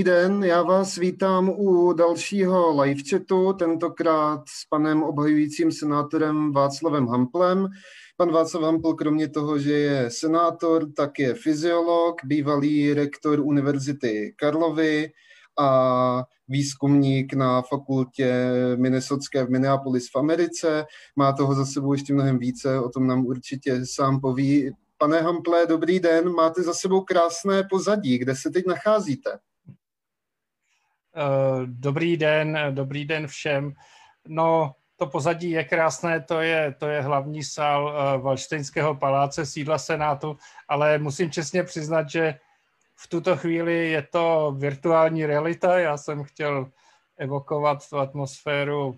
dobrý den, já vás vítám u dalšího live chatu, tentokrát s panem obhajujícím senátorem Václavem Hamplem. Pan Václav Hampl kromě toho, že je senátor, tak je fyziolog, bývalý rektor Univerzity Karlovy a výzkumník na fakultě Minnesotské v Minneapolis v Americe. Má toho za sebou ještě mnohem více, o tom nám určitě sám poví. Pane Hample, dobrý den, máte za sebou krásné pozadí. Kde se teď nacházíte? Eh, dobrý den, dobrý den všem. No, to pozadí je krásné, to je, to je hlavní sál uh, Valštejnského paláce, sídla Senátu, ale musím čestně přiznat, že v tuto chvíli je to virtuální realita. Já jsem chtěl evokovat tu atmosféru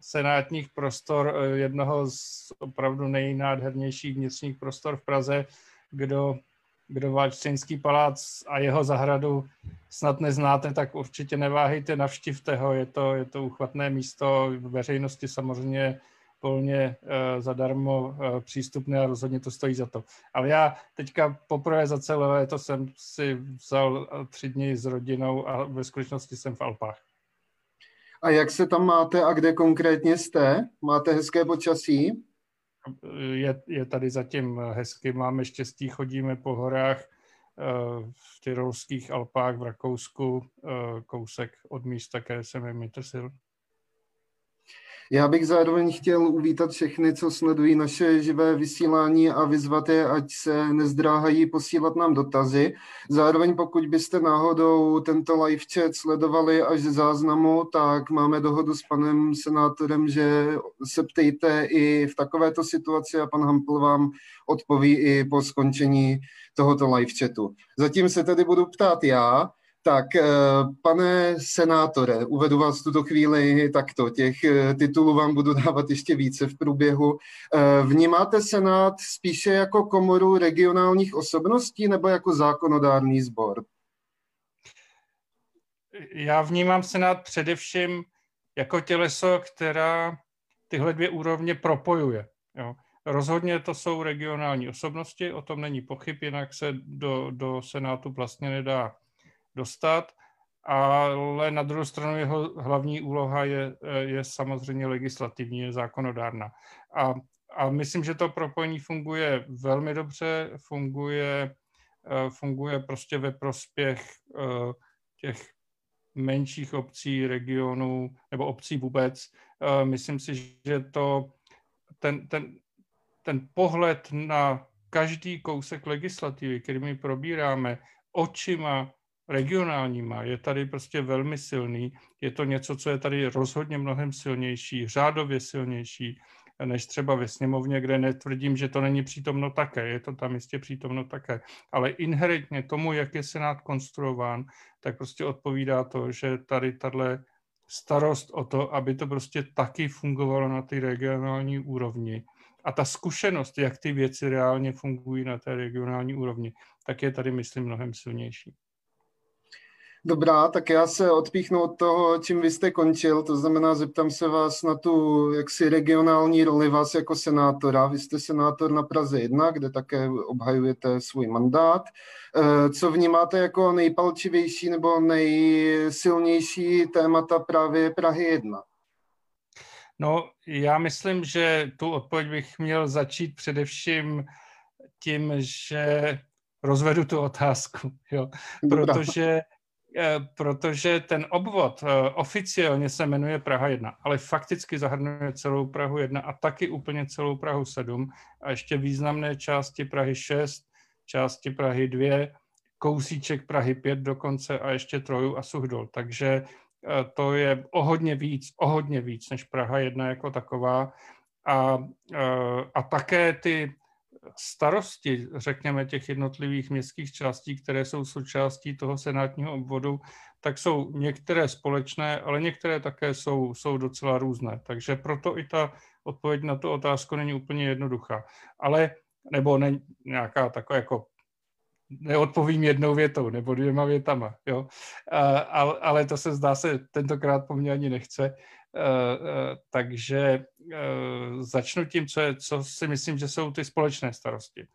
senátních prostor, eh, jednoho z opravdu nejnádhernějších vnitřních prostor v Praze, kdo, kdo Valčtinský palác a jeho zahradu snad neznáte, tak určitě neváhejte, navštivte ho, je to, je to uchvatné místo, veřejnosti samozřejmě volně uh, zadarmo uh, přístupné a rozhodně to stojí za to. Ale já teďka poprvé za celé léto jsem si vzal tři dny s rodinou a ve skutečnosti jsem v Alpách. A jak se tam máte a kde konkrétně jste? Máte hezké počasí? Je, je tady zatím hezky, máme štěstí, chodíme po horách eh, v Tyrolských Alpách v Rakousku, kousek od místa, které se jmenuje Mittersil. Já bych zároveň chtěl uvítat všechny, co sledují naše živé vysílání a vyzvat je, ať se nezdráhají posílat nám dotazy. Zároveň pokud byste náhodou tento live chat sledovali až ze záznamu, tak máme dohodu s panem senátorem, že se ptejte i v takovéto situaci a pan Hampl vám odpoví i po skončení tohoto live chatu. Zatím se tedy budu ptát já. Tak, eh, pane senátore, uvedu vás tuto chvíli takto. Těch eh, titulů vám budu dávat ještě více v průběhu. Eh, vnímáte senát spíše jako komoru regionálních osobností nebo jako zákonodárný sbor? Já vnímám senát především jako těleso, která tyhle dvě úrovně propojuje. Jo. Rozhodně to jsou regionální osobnosti, o tom není pochyb, jinak se do, do Senátu vlastně nedá dostat, ale na druhou stranu jeho hlavní úloha je, je samozřejmě legislativní, je zákonodárná. A, a myslím, že to propojení funguje velmi dobře, funguje, eh, funguje prostě ve prospěch eh, těch menších obcí, regionů nebo obcí vůbec. Eh, myslím si, že to ten, ten, ten pohled na každý kousek legislativy, který my probíráme, očima regionálníma je tady prostě velmi silný. Je to něco, co je tady rozhodně mnohem silnější, řádově silnější, než třeba ve sněmovně, kde netvrdím, že to není přítomno také, je to tam jistě přítomno také. Ale inherentně tomu, jak je Senát konstruován, tak prostě odpovídá to, že tady tahle starost o to, aby to prostě taky fungovalo na té regionální úrovni. A ta zkušenost, jak ty věci reálně fungují na té regionální úrovni, tak je tady, myslím, mnohem silnější. Dobrá, tak já se odpíchnu od toho, čím vy jste končil, to znamená, zeptám se vás na tu jaksi regionální roli vás jako senátora. Vy jste senátor na Praze 1, kde také obhajujete svůj mandát. Eh, co vnímáte jako nejpalčivější nebo nejsilnější témata právě Prahy 1? No, já myslím, že tu odpověď bych měl začít především tím, že rozvedu tu otázku, jo. protože protože ten obvod eh, oficiálně se jmenuje Praha 1, ale fakticky zahrnuje celou Prahu 1 a taky úplně celou Prahu 7 a ještě významné části Prahy 6, části Prahy 2, kousíček Prahy 5 dokonce a ještě Troju a Suchdol. Takže eh, to je o hodně víc, o hodně víc než Praha 1 jako taková. A, a také ty starosti, řekněme, těch jednotlivých městských částí, které jsou součástí toho senátního obvodu, tak jsou některé společné, ale některé také jsou, jsou docela různé. Takže proto i ta odpověď na tu otázku není úplně jednoduchá. Ale, nebo ne, nějaká taková jako neodpovím jednou větou nebo dvěma větama, jo. Ale, ale to se zdá se tentokrát po mně ani nechce. Eh, eh, takže eh, začnu tím, co, je, co si myslím, že jsou ty společné starosti.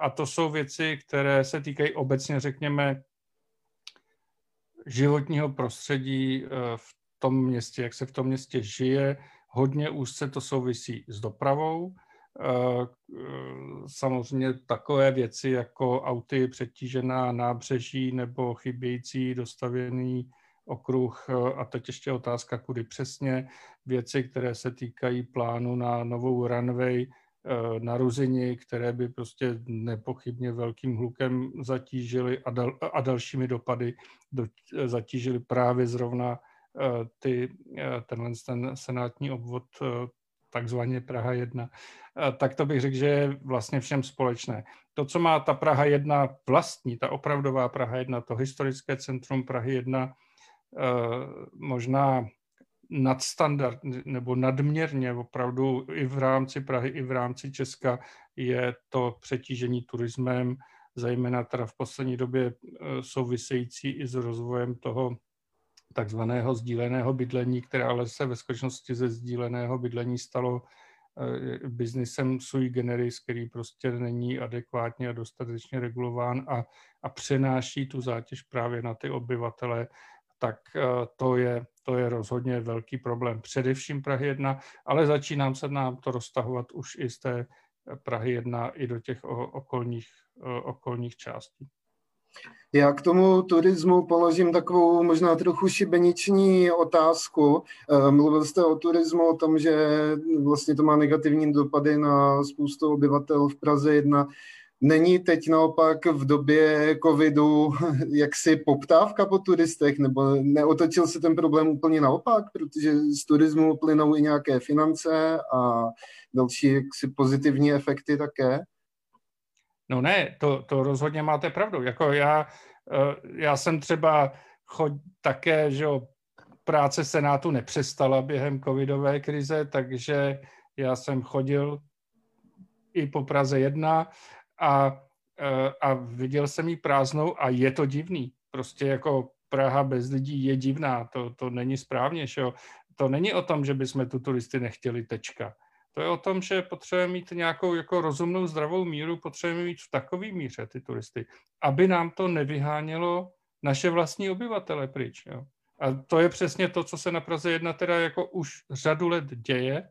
A to jsou věci, které se týkají obecně, řekněme, životního prostředí v tom městě, jak se v tom městě žije. Hodně úzce to souvisí s dopravou. Samozřejmě takové věci jako auty přetížená nábřeží nebo chybějící dostavěný okruh a teď ještě otázka, kudy přesně, věci, které se týkají plánu na novou runway eh, na Ruzini, které by prostě nepochybně velkým hlukem zatížily a, dal, a dalšími dopady do, zatížily právě zrovna eh, ty, eh, tenhle ten senátní obvod takzvaně Praha 1, tak to bych řekl, že je vlastně všem společné. To, co má ta Praha 1 vlastní, ta opravdová Praha 1, to historické centrum Prahy 1, možná nadstandard nebo nadměrně opravdu i v rámci Prahy, i v rámci Česka je to přetížení turismem, zejména teda v poslední době eh, související i s rozvojem toho takzvaného sdíleného bydlení, které ale se ve skutečnosti ze sdíleného bydlení stalo eh, biznisem sui generis, který prostě není adekvátně a dostatečně regulován a, a přenáší tu zátěž právě na ty obyvatele tak eh, to je, to je rozhodně velký problém. Především Prahy 1, ale začínám se nám to roztahovat už i z té eh, Prahy 1 i do těch okolních, eh, okolních částí. Já k tomu turismu položím takovou možná trochu šibeniční otázku. Mluvil jste o turismu, o tom, že vlastně to má negativní dopady na spoustu obyvatel v Praze 1. Není teď naopak v době covidu jaksi poptávka po turistech, nebo neotočil se ten problém úplně naopak, protože z turismu plynou i nějaké finance a další jaksi pozitivní efekty také? No ne, to, to rozhodně máte pravdu. Jako já, eh, já jsem třeba chod, také, že práce Senátu nepřestala během covidové krize, takže já jsem chodil i po Praze 1 a, e, a viděl jsem ji prázdnou a je to divný. Prostě jako Praha bez lidí je divná, to, to není správně, že jo? To není o tom, že bychom tu turisty nechtěli, tečka. To je o tom, že potřebujeme mít nějakou jako rozumnou, zdravou míru, potřebujeme mít v takové míře ty turisty, aby nám to nevyhánělo naše vlastní obyvatele pryč. Jo? A to je přesně to, co se na Praze 1 teda jako už řadu let děje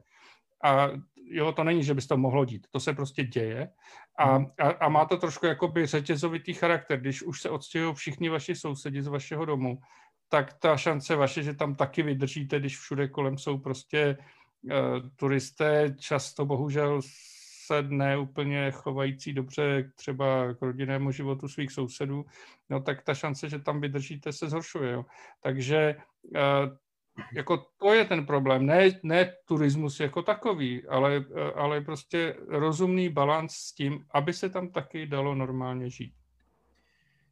a jo, to není, že by se to mohlo dít, to se prostě děje a, hmm. a, a má to trošku jakoby řetězovitý charakter, když už se odstěhují všichni vaši sousedi z vašeho domu, tak ta šance vaše, že tam taky vydržíte, když všude kolem jsou prostě uh, turisté, často bohužel se ne úplně chovající dobře třeba k rodinnému životu svých sousedů, no tak ta šance, že tam vydržíte, se zhoršuje. Jo. Takže uh, jako to je ten problém, ne, ne turismus jako takový, ale, ale prostě rozumný balans s tím, aby se tam taky dalo normálně žít.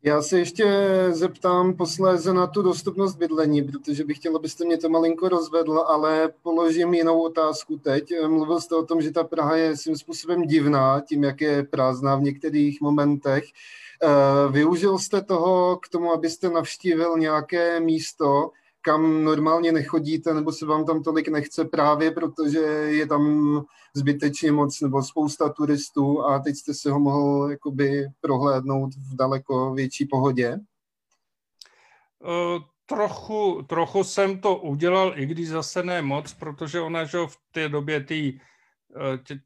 Já se ještě zeptám posléze na tu dostupnost bydlení, protože bych chtěl, abyste mě to malinko rozvedl, ale položím jinou otázku teď. Mluvil jste o tom, že ta Praha je svým způsobem divná, tím, jak je prázdná v některých momentech. Eh, využil jste toho k tomu, abyste navštívil nějaké místo, kam normálně nechodíte, nebo se vám tam tolik nechce právě, protože je tam zbytečně moc nebo spousta turistů a teď jste si ho mohl jakoby prohlédnout v daleko větší pohodě? Uh, trochu, trochu jsem to udělal, i když zase ne moc, protože ona že v té době tý, tě,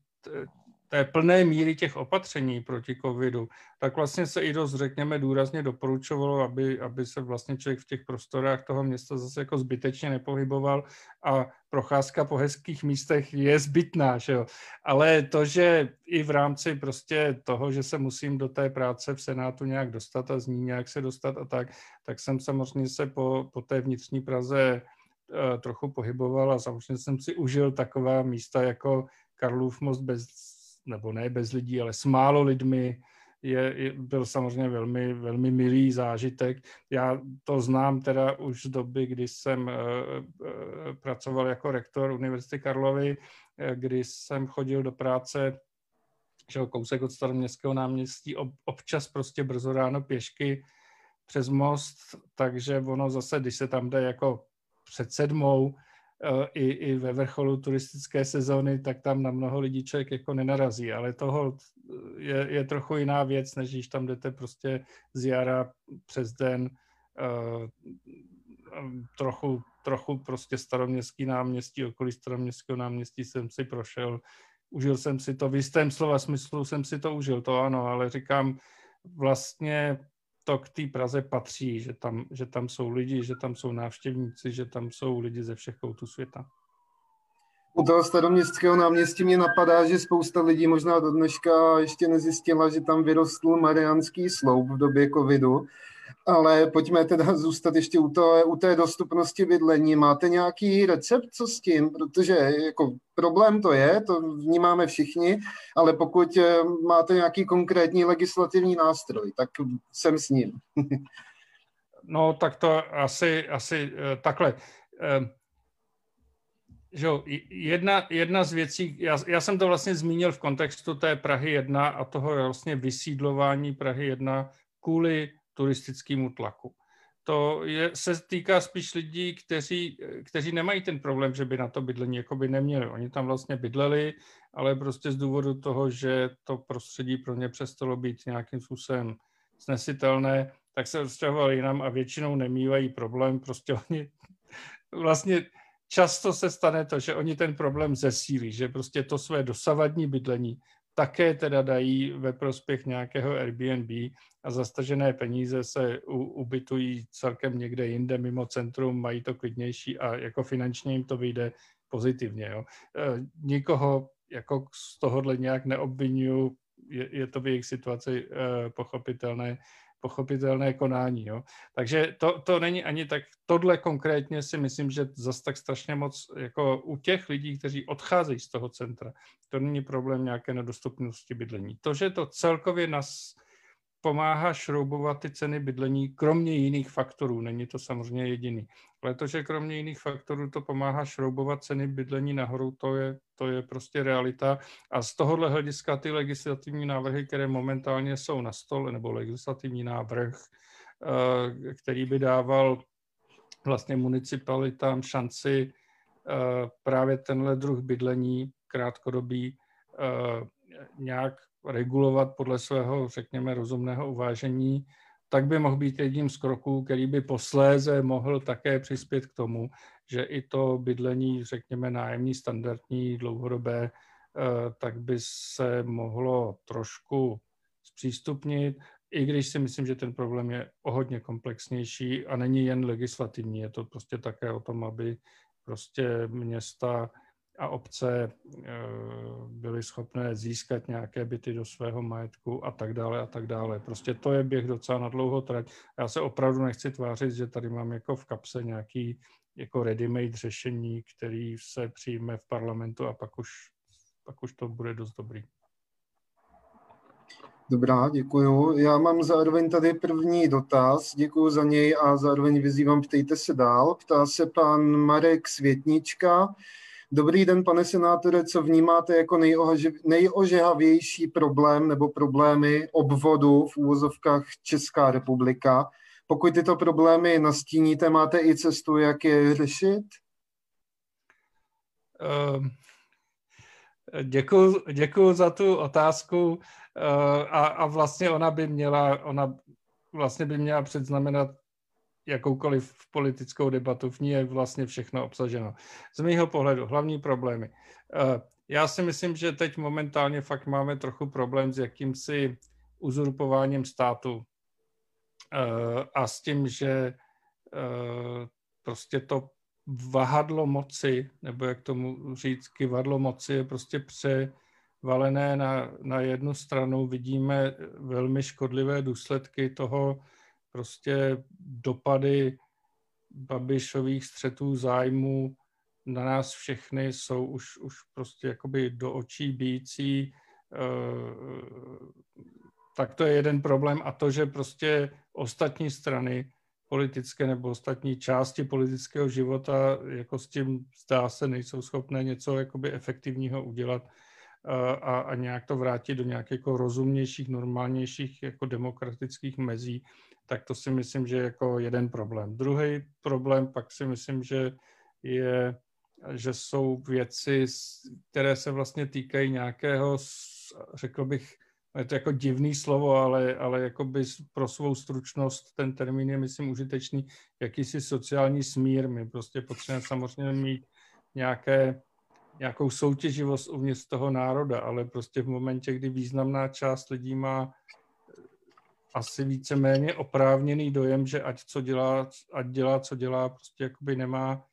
té plné míry těch opatření proti covidu, tak vlastně se i dost, řekněme, důrazně doporučovalo, aby, aby se vlastně člověk v těch prostorách toho města zase jako zbytečně nepohyboval a procházka po hezkých místech je zbytná, že jo. Ale to, že i v rámci prostě toho, že se musím do té práce v Senátu nějak dostat a z ní nějak se dostat a tak, tak jsem samozřejmě se po, po té vnitřní Praze uh, trochu pohyboval a samozřejmě jsem si užil taková místa jako Karlův most bez nebo ne bez lidí, ale s málo lidmi, je, je, byl samozřejmě velmi, velmi milý zážitek. Já to znám teda už z doby, kdy jsem uh, uh, pracoval jako rektor Univerzity Karlovy, uh, kdy jsem chodil do práce že kousek od staroměstského náměstí, ob, občas prostě brzo ráno pěšky přes most, takže ono zase, když se tam jde jako před sedmou, i, i ve vrcholu turistické sezóny, tak tam na mnoho lidí člověk jako nenarazí, ale toho je, je trochu jiná věc, než když tam jdete prostě z jara přes den trochu, trochu prostě staroměstský náměstí, okolí staroměstského náměstí jsem si prošel, užil jsem si to, v jistém slova smyslu jsem si to užil, to ano, ale říkám, vlastně to k té Praze patří, že tam, že tam jsou lidi, že tam jsou návštěvníci, že tam jsou lidi ze všech koutů světa. U toho staroměstského náměstí mě napadá, že spousta lidí možná do dneška ještě nezjistila, že tam vyrostl mariánský sloup v době covidu. Ale pojďme teda zůstat ještě u, to, u té dostupnosti bydlení. Máte nějaký recept, co s tím? Protože jako problém to je, to vnímáme všichni, ale pokud eh, máte nějaký konkrétní legislativní nástroj, tak jsem s ním. no tak to asi, asi eh, takhle. Eh, že jedna, jedna z věcí, já, já jsem to vlastně zmínil v kontextu té Prahy 1 a toho vlastně vysídlování Prahy 1 kvůli turistickému tlaku. To je, se týká spíš lidí, kteří, kteří nemají ten problém, že by na to bydlení jako by neměli. Oni tam vlastně bydleli, ale prostě z důvodu toho, že to prostředí pro ně přestalo být nějakým způsobem snesitelné, tak se odstěhovali jinam a většinou nemývají problém. Prostě oni vlastně často se stane to, že oni ten problém zesílí, že prostě to své dosavadní bydlení také teda dají ve prospěch nějakého Airbnb a zastažené peníze se u, ubytují celkem někde jinde mimo centrum, mají to klidnější a jako finančně jim to vyjde pozitivně. Jo. E, nikoho jako z tohohle nějak neobvinuju, je, je to v jejich situaci e, pochopitelné pochopitelné konání. Jo. Takže to, to není ani tak, tohle konkrétně si myslím, že zase tak strašně moc jako u těch lidí, kteří odcházejí z toho centra, to není problém nějaké nedostupnosti bydlení. To, že to celkově nás pomáhá šroubovat ty ceny bydlení, kromě jiných faktorů, není to samozřejmě jediný. Ale to, že kromě jiných faktorů to pomáhá šroubovat ceny bydlení nahoru, to je, to je prostě realita. A z tohohle hlediska ty legislativní návrhy, které momentálně jsou na stole, nebo legislativní návrh, eh, který by dával vlastně municipalitám šanci eh, právě tenhle druh bydlení krátkodobí eh, nějak regulovat podle svého, řekněme, rozumného uvážení, tak by mohl být jedním z kroků, který by posléze mohl také přispět k tomu, že i to bydlení, řekněme, nájemní, standardní, dlouhodobé, eh, tak by se mohlo trošku zpřístupnit, i když si myslím, že ten problém je o hodně komplexnější a není jen legislativní, je to prostě také o tom, aby prostě města a obce eh, byly schopné získat nějaké byty do svého majetku a tak dále a tak dále. Prostě to je běh docela na dlouho trať. Já se opravdu nechci tvářit, že tady mám jako v kapse nějaký jako ready-made řešení, který se přijme v parlamentu a pak už, pak už to bude dost dobrý. Dobrá, děkuju. Já mám zároveň tady první dotaz, děkuji za něj a zároveň vyzývám, ptejte se dál. Ptá se pan Marek Světnička. Dobrý den, pane senátore, co vnímáte jako nejožehavější problém nebo problémy obvodu v úvozovkách Česká republika? Pokud tyto problémy nastíníte, máte i cestu, jak je řešit? Uh, děkuji, děkuji za tu otázku uh, a, a vlastně ona by měla, ona vlastně by měla předznamenat jakoukoliv politickou debatu, v ní je vlastně všechno obsaženo. Z mého pohledu hlavní problémy. Eh, já si myslím, že teď momentálně fakt máme trochu problém s jakýmsi uzurpováním státu eh, a s tím, že eh, prostě to vahadlo moci, nebo jak tomu říct, kivadlo moci je prostě převalené na, na jednu stranu. Vidíme velmi škodlivé důsledky toho, prostě dopady Babišových střetů zájmů na nás všechny jsou už, už prostě jakoby do očí bíjící. Eh, tak to je jeden problém a to, že prostě ostatní strany politické nebo ostatní části politického života jako s tím zdá se nejsou schopné něco jakoby efektivního udělat eh, a, a nějak to vrátit do nějakých jako rozumnějších, normálnějších jako demokratických mezí, tak to si myslím, že je jako jeden problém. Druhý problém pak si myslím, že je, že jsou věci, které se vlastně týkají nějakého, řekl bych, je to jako divný slovo, ale, ale jakoby pro svou stručnost ten termín je, myslím, užitečný, jakýsi sociální smír. My prostě potřebujeme samozřejmě mít nějaké, nějakou soutěživost uvnitř toho národa, ale prostě v momentě, kdy významná část lidí má asi víceméně oprávněný dojem, že ať, co dělá, ať dělá, co dělá, prostě jakoby nemá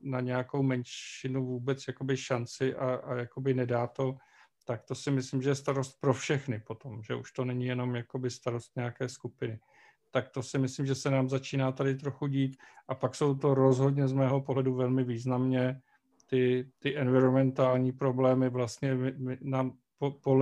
na nějakou menšinu vůbec jakoby šanci a, a jakoby nedá to, tak to si myslím, že je starost pro všechny potom, že už to není jenom jakoby starost nějaké skupiny. Tak to si myslím, že se nám začíná tady trochu dít a pak jsou to rozhodně z mého pohledu velmi významně ty, ty environmentální problémy vlastně nám po, po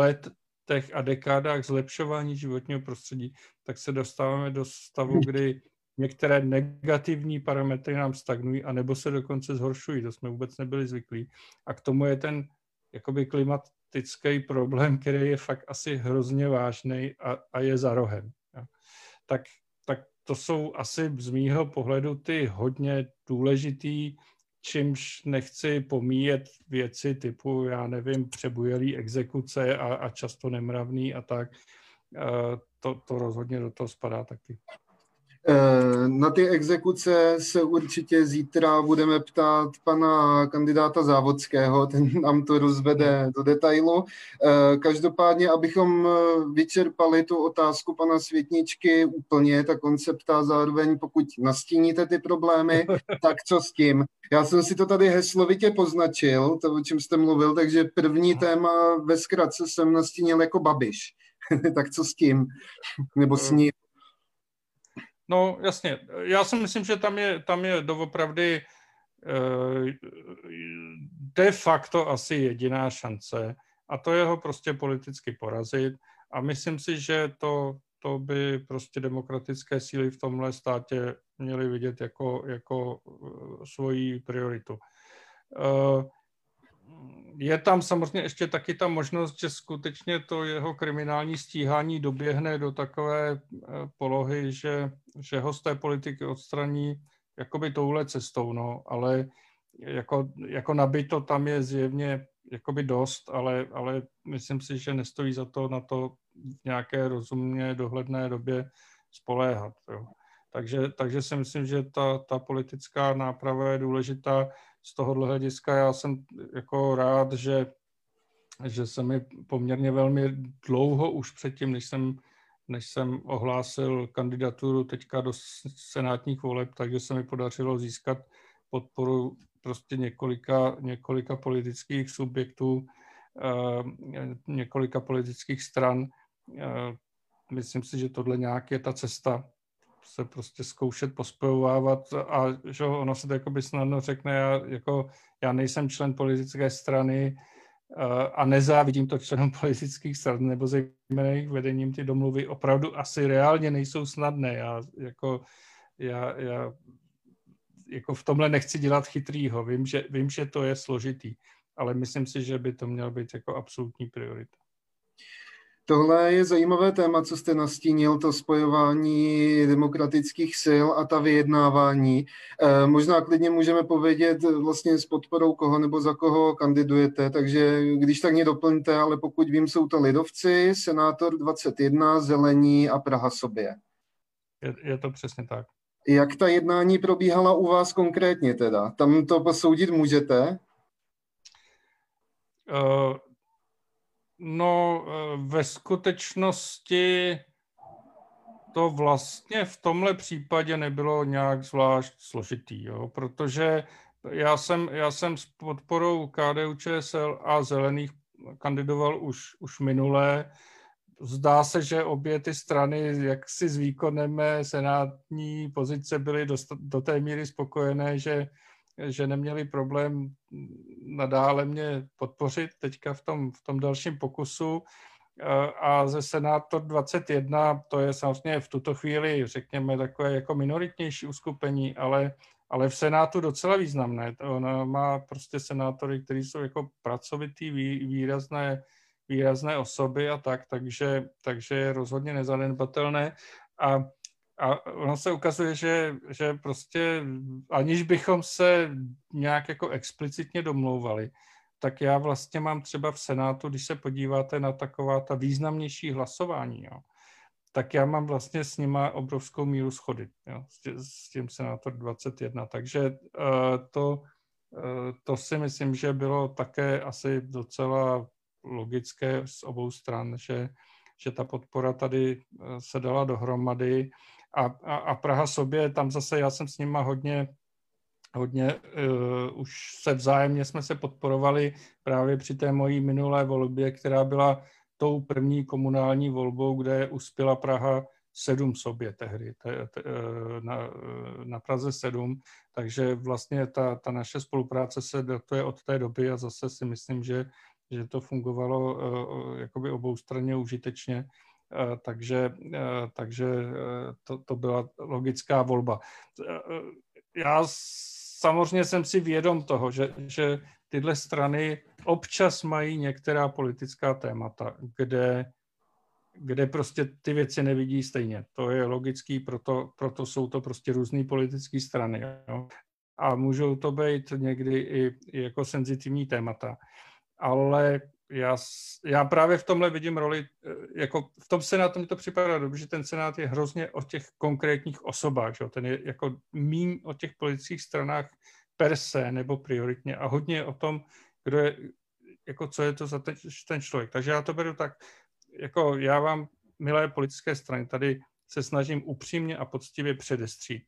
letech a dekádách zlepšování životního prostředí, tak se dostáváme do stavu, kdy některé negativní parametry nám stagnují, anebo se dokonce zhoršují, to jsme vůbec nebyli zvyklí. A k tomu je ten jakoby klimatický problém, který je fakt asi hrozně vážný a, a je za rohem. Tak, tak to jsou asi z mýho pohledu ty hodně důležitý, čímž nechci pomíjet věci typu, já nevím, přebujelý exekuce a, a často nemravný a tak. To, to rozhodně do toho spadá taky. Eh, na ty exekuce se určitě zítra budeme ptát pana kandidáta Závodského, ten nám to rozvede do detailu. Eh, každopádně, abychom eh, vyčerpali tu otázku pana Světničky úplně, tak on se ptá zároveň, pokud nastíníte ty problémy, tak co s tím? Já jsem si to tady heslovitě poznačil, to, o čem jste mluvil, takže první téma ve zkratce jsem nastínil jako Babiš. tak co s tím? Nebo s ním? No jasně, já si myslím, že tam je, tam je doopravdy eh, de facto asi jediná šance a to je ho prostě politicky porazit a myslím si, že to, to by prostě demokratické síly v tomhle státě měly vidět jako, jako eh, svoji prioritu. Uh, je tam samozřejmě ještě taky ta možnost, že skutečně to jeho kriminální stíhání doběhne do takové eh, polohy, že, že ho z té politiky odstraní jakoby touhle cestou, no, ale jako, jako nabito tam je zjevně jakoby dost, ale, ale myslím si, že nestojí za to na to v nějaké rozumně dohledné době spoléhat. Jo. Takže, takže si myslím, že ta, ta politická náprava je důležitá z tohohle hlediska já jsem jako rád, že, že se mi poměrně velmi dlouho už předtím, než jsem, než jsem ohlásil kandidaturu teďka do senátních voleb, takže se mi podařilo získat podporu prostě několika, několika politických subjektů, eh, několika politických stran. Eh, myslím si, že tohle nějak je ta cesta, se prostě zkoušet pospojovávat a že ono se to jakoby snadno řekne, já, jako, já nejsem člen politické strany uh, a nezávidím to členům politických stran, nebo zejména jejich vedením ty domluvy opravdu asi reálně nejsou snadné. Já, jako, já, já jako v tomhle nechci dělat chytrýho, vím že, vím, že to je složitý, ale myslím si, že by to měl být jako absolutní priorita. Tohle je zajímavé téma, co jste nastínil, to spojování demokratických sil a ta vyjednávání. E, možná klidně můžeme povědět vlastně s podporou koho nebo za koho kandidujete, takže když tak mě doplňte, ale pokud vím, jsou to Lidovci, Senátor 21, Zelení a Praha sobě. Je, je to přesně tak. Jak ta jednání probíhala u vás konkrétně teda? Tam to posoudit můžete? Uh, No, eh, ve skutečnosti to vlastně v tomhle případě nebylo nějak zvlášť složitý, jo, protože já jsem, já jsem s podporou KDU ČSL a zelených kandidoval už, už minulé. Zdá se, že obě ty strany, jak si s výkonem senátní pozice byly do, do té míry spokojené, že že neměli problém nadále mě podpořit teďka v tom, v tom dalším pokusu. A ze Senátor 21, to je samozřejmě v tuto chvíli, řekněme, takové jako minoritnější uskupení, ale, ale v Senátu docela významné. On má prostě senátory, kteří jsou jako pracovitý, výrazné, výrazné osoby a tak, takže, takže je rozhodně nezanedbatelné. A a ono se ukazuje, že, že prostě aniž bychom se nějak jako explicitně domlouvali, tak já vlastně mám třeba v Senátu, když se podíváte na taková ta významnější hlasování, jo, tak já mám vlastně s nima obrovskou míru schody, jo, s tím Senátor 21. Takže uh, to, uh, to si myslím, že bylo také asi docela logické z obou stran, že, že ta podpora tady se dala dohromady a, a, a Praha sobě, tam zase já jsem s nima hodně hodně uh, už se vzájemně jsme se podporovali právě při té mojí minulé volbě, která byla tou první komunální volbou, kde uspěla Praha sedm sobě tehdy, te, te, eh, na, na Praze sedm, takže vlastně ta, ta naše spolupráce se datuje od té doby a zase si myslím, že, že to fungovalo uh, jakoby oboustranně užitečně, uh, takže, uh, takže to, to byla logická volba. Já samozřejmě jsem si vědom toho, že, že tyhle strany občas mají některá politická témata, kde, kde prostě ty věci nevidí stejně. To je logický, proto, proto jsou to prostě různé politické strany. Jo? A můžou to být někdy i jako senzitivní témata. Ale já, já právě v tomhle vidím roli, eh, jako v tom senátu mi to připadá dobře, že ten senát je hrozně o těch konkrétních osobách, že? ten je jako míň o těch politických stranách per se nebo prioritně a hodně o tom, kdo je, jako co je to za ten, ten člověk. Takže já to beru tak, jako já vám, milé politické strany, tady se snažím upřímně a poctivě předestřít,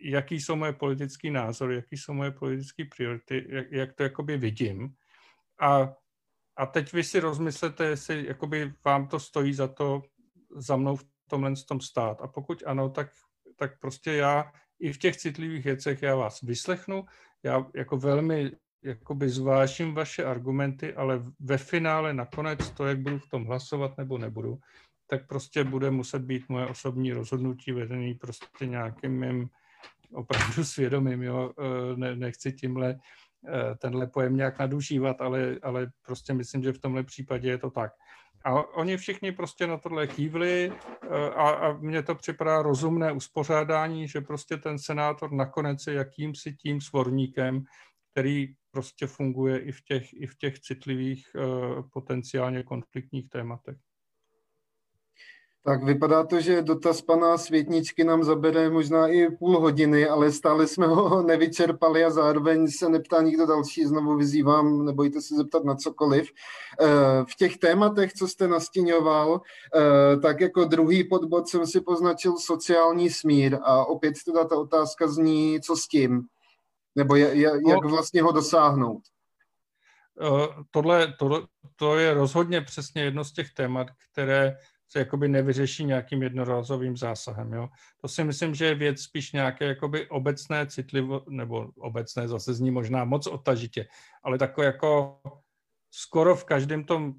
jaký jsou moje politické názory, jaký jsou moje politické priority, jak, jak to jakoby vidím. A a teď vy si rozmyslete, jestli jakoby vám to stojí za to za mnou v tomhle tom stát. A pokud ano, tak, tak prostě já i v těch citlivých věcech já vás vyslechnu, já jako velmi jakoby zvážím vaše argumenty, ale ve finále nakonec to, jak budu v tom hlasovat nebo nebudu, tak prostě bude muset být moje osobní rozhodnutí vedený prostě nějakým mým opravdu svědomím, jo, e, ne, nechci tímhle tenhle pojem nějak nadužívat, ale, ale prostě myslím, že v tomhle případě je to tak. A oni všichni prostě na tohle kývli eh, a, a mně to připadá rozumné uspořádání, že prostě ten senátor nakonec je jakýmsi tím svorníkem, který prostě funguje i v těch, i v těch citlivých eh, potenciálně konfliktních tématech. Tak vypadá to, že dotaz pana Světničky nám zabere možná i půl hodiny, ale stále jsme ho nevyčerpali a zároveň se neptá nikdo další. Znovu vyzývám, nebojte se zeptat na cokoliv. Eh, v těch tématech, co jste nastíňoval, eh, tak jako druhý podbod jsem si poznačil sociální smír a opět teda ta otázka zní, co s tím? Nebo jak no. vlastně ho dosáhnout? Eh, tohle, to, to je rozhodně přesně jedno z těch témat, které se jakoby nevyřeší nějakým jednorázovým zásahem. Jo? To si myslím, že je věc spíš nějaké jakoby obecné citlivo, nebo obecné zase zní možná moc otažitě, ale takové jako skoro v každém tom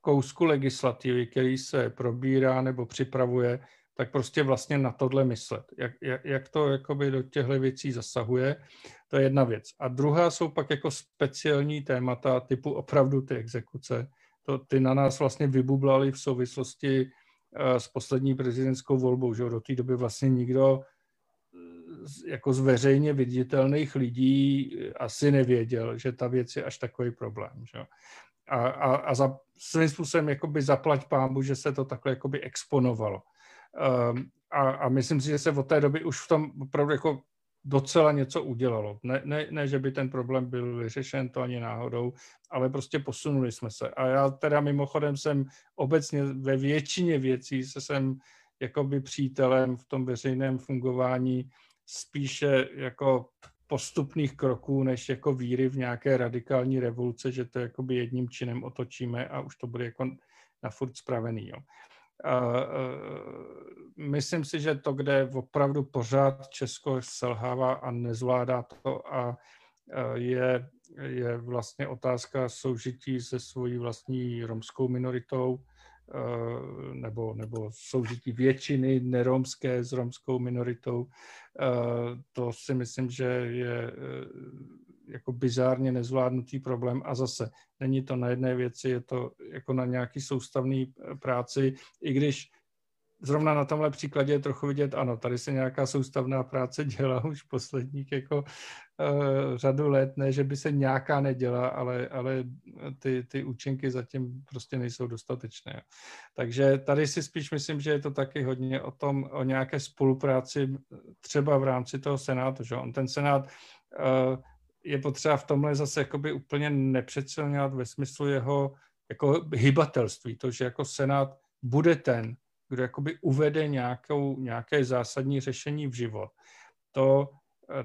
kousku legislativy, který se probírá nebo připravuje, tak prostě vlastně na tohle myslet. Jak, jak, jak to jakoby do těchto věcí zasahuje, to je jedna věc. A druhá jsou pak jako speciální témata typu opravdu ty exekuce, to ty na nás vlastně vybublali v souvislosti eh, s poslední prezidentskou volbou, že do té doby vlastně nikdo jako z veřejně viditelných lidí asi nevěděl, že ta věc je až takový problém. Že? A, a, a za, svým způsobem jakoby zaplať pámu, že se to takhle jakoby exponovalo. Um, a, a myslím si, že se od té doby už v tom opravdu jako docela něco udělalo. Ne, ne, ne, že by ten problém byl vyřešen, to ani náhodou, ale prostě posunuli jsme se. A já teda mimochodem jsem obecně ve většině věcí se jsem jakoby přítelem v tom veřejném fungování spíše jako postupných kroků, než jako víry v nějaké radikální revoluce, že to jakoby jedním činem otočíme a už to bude jako na furt spravený. Jo. Myslím si, že to, kde opravdu pořád Česko selhává a nezvládá to a je, je vlastně otázka soužití se svojí vlastní romskou minoritou nebo, nebo soužití většiny neromské s romskou minoritou. To si myslím, že je jako bizárně nezvládnutý problém a zase není to na jedné věci, je to jako na nějaký soustavný eh, práci, i když zrovna na tomhle příkladě je trochu vidět, ano, tady se nějaká soustavná práce dělá už posledních jako uh, řadu let, ne, že by se nějaká nedělá, ale, ale ty, ty účinky zatím prostě nejsou dostatečné. Takže tady si spíš myslím, že je to taky hodně o tom, o nějaké spolupráci třeba v rámci toho Senátu, že on ten Senát uh, je potřeba v tomhle zase jakoby úplně nepředsilňovat ve smyslu jeho jako hybatelství, to, že jako Senát bude ten, kdo jakoby uvede nějakou, nějaké zásadní řešení v život. To eh,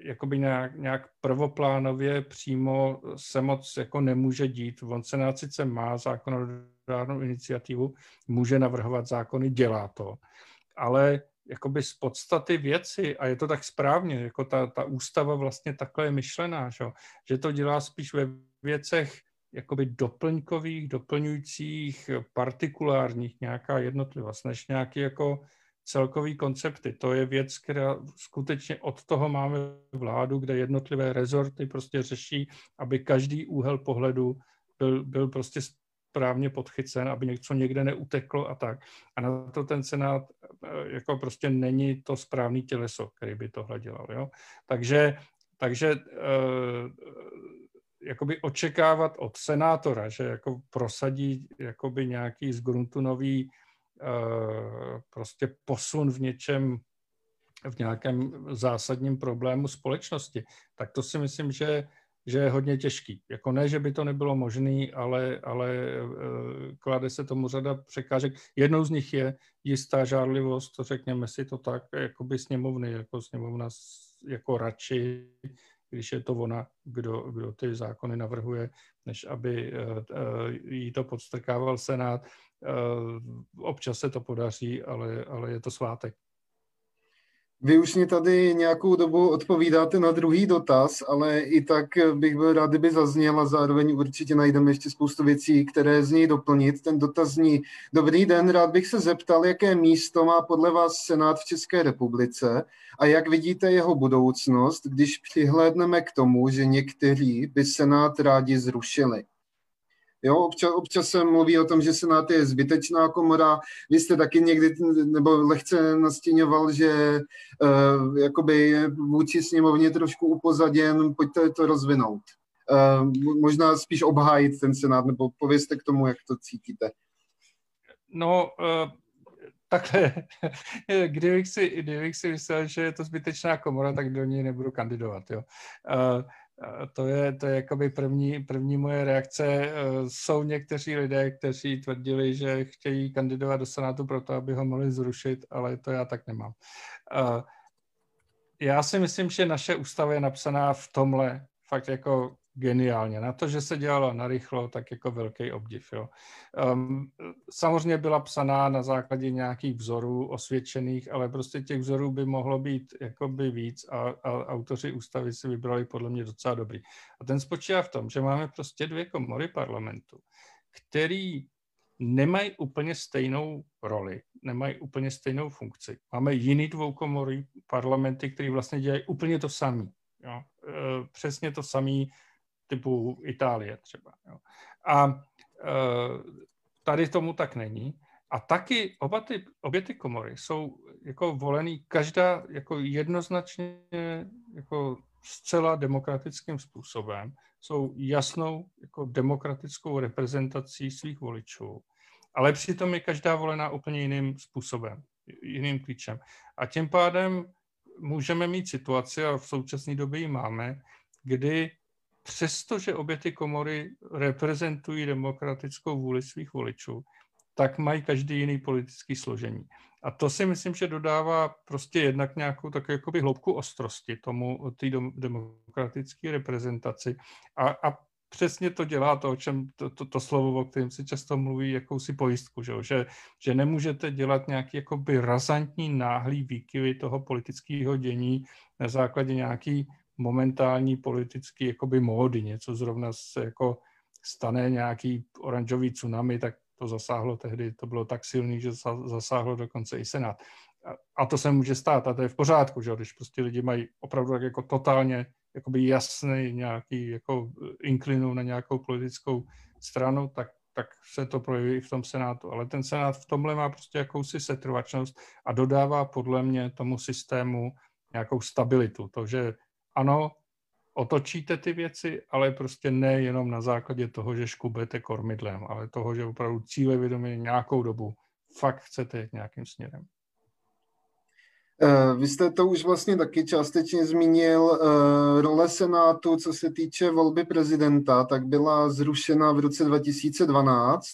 jakoby nějak, nějak prvoplánově přímo se moc jako nemůže dít. On Senát sice má zákonodárnou iniciativu, může navrhovat zákony, dělá to, ale jakoby z podstaty věci, a je to tak správně, jako ta, ta ústava vlastně takhle je myšlená, že, že to dělá spíš ve věcech jakoby doplňkových, doplňujících, partikulárních nějaká jednotlivost, než nějaký jako celkový koncepty. To je věc, která skutečně od toho máme vládu, kde jednotlivé rezorty prostě řeší, aby každý úhel pohledu byl, byl prostě správně podchycen, aby něco někde neuteklo a tak. A na to ten Senát eh, jako prostě není to správný těleso, který by tohle dělal. Jo? Takže, takže uh, jakoby očekávat od senátora, že jako prosadí jakoby nějaký zgruntunový uh, prostě posun v něčem, v nějakém zásadním problému společnosti, tak to si myslím, že že je hodně těžký. Jako ne, že by to nebylo možné, ale, ale eh, klade se tomu řada překážek. Jednou z nich je jistá žárlivost, řekněme si to tak, jako by sněmovny, jako sněmovna jako radši, když je to ona, kdo, kdo ty zákony navrhuje, než aby eh, eh, jí to podstrkával Senát. Občas se to podaří, ale, ale je to svátek. Vy už mě tady nějakou dobu odpovídáte na druhý dotaz, ale i tak bych byl rád, kdyby zazněl a zároveň určitě najdeme ještě spoustu věcí, které z něj doplnit. Ten dotaz zní, dobrý den, rád bych se zeptal, jaké místo má podle vás Senát v České republice a jak vidíte jeho budoucnost, když přihlédneme k tomu, že někteří by Senát rádi zrušili. Jo, občas, občas se mluví o tom, že Senát je zbytečná komora. Vy jste taky někdy, nebo lehce nastíňoval, že uh, jakoby je vůči sněmovně trošku upozaděn. Pojďte to rozvinout. Uh, možná spíš obhájit ten Senát, nebo povězte k tomu, jak to cítíte. No, uh takhle, kdybych si, kdybych si myslel, že je to zbytečná komora, tak do ní nebudu kandidovat. Jo. Uh, to je, to je jakoby první, první moje reakce. E, jsou někteří lidé, kteří tvrdili, že chtějí kandidovat do Senátu proto, aby ho mohli zrušit, ale to já tak nemám. E, já si myslím, že naše ústava je napsaná v tomhle fakt jako geniálně. Na to, že se dělalo narychlo, tak jako velký obdiv. Jo. Um, samozřejmě byla psaná na základě nějakých vzorů osvědčených, ale prostě těch vzorů by mohlo být jakoby víc a, a autoři ústavy si vybrali podle mě docela dobrý. A ten spočívá v tom, že máme prostě dvě komory parlamentu, který nemají úplně stejnou roli, nemají úplně stejnou funkci. Máme jiný dvoukomory parlamenty, které vlastně dělají úplně to samé. Jo. E, přesně to samé typu Itálie třeba. Jo. A e, tady tomu tak není. A taky oba ty, obě ty komory jsou jako volený každá jako jednoznačně jako zcela demokratickým způsobem, jsou jasnou jako demokratickou reprezentací svých voličů, ale přitom je každá volená úplně jiným způsobem, jiným klíčem. A tím pádem můžeme mít situaci, a v současné době ji máme, kdy přestože obě ty komory reprezentují demokratickou vůli svých voličů, tak mají každý jiný politický složení. A to si myslím, že dodává prostě jednak nějakou takovou jakoby hloubku ostrosti tomu, té demokratické reprezentaci. A, a přesně to dělá to, o čem to, to, to slovo, o kterém se často mluví, jakousi pojistku, že, že, že nemůžete dělat nějaký jakoby razantní náhlý výkyvy toho politického dění na základě nějaký momentální politický jakoby módy, něco zrovna se jako stane nějaký oranžový tsunami, tak to zasáhlo tehdy, to bylo tak silný, že zasáhlo dokonce i Senát. A to se může stát a to je v pořádku, že když prostě lidi mají opravdu tak jako totálně jakoby jasný nějaký jako inklinu na nějakou politickou stranu, tak tak se to projeví i v tom Senátu. Ale ten Senát v tomhle má prostě jakousi setrvačnost a dodává podle mě tomu systému nějakou stabilitu. To, že ano, otočíte ty věci, ale prostě ne jenom na základě toho, že škubete kormidlem, ale toho, že opravdu cíle vědomě nějakou dobu fakt chcete jít nějakým směrem. Eh, vy jste to už vlastně taky částečně zmínil. Eh, role Senátu, co se týče volby prezidenta, tak byla zrušena v roce 2012.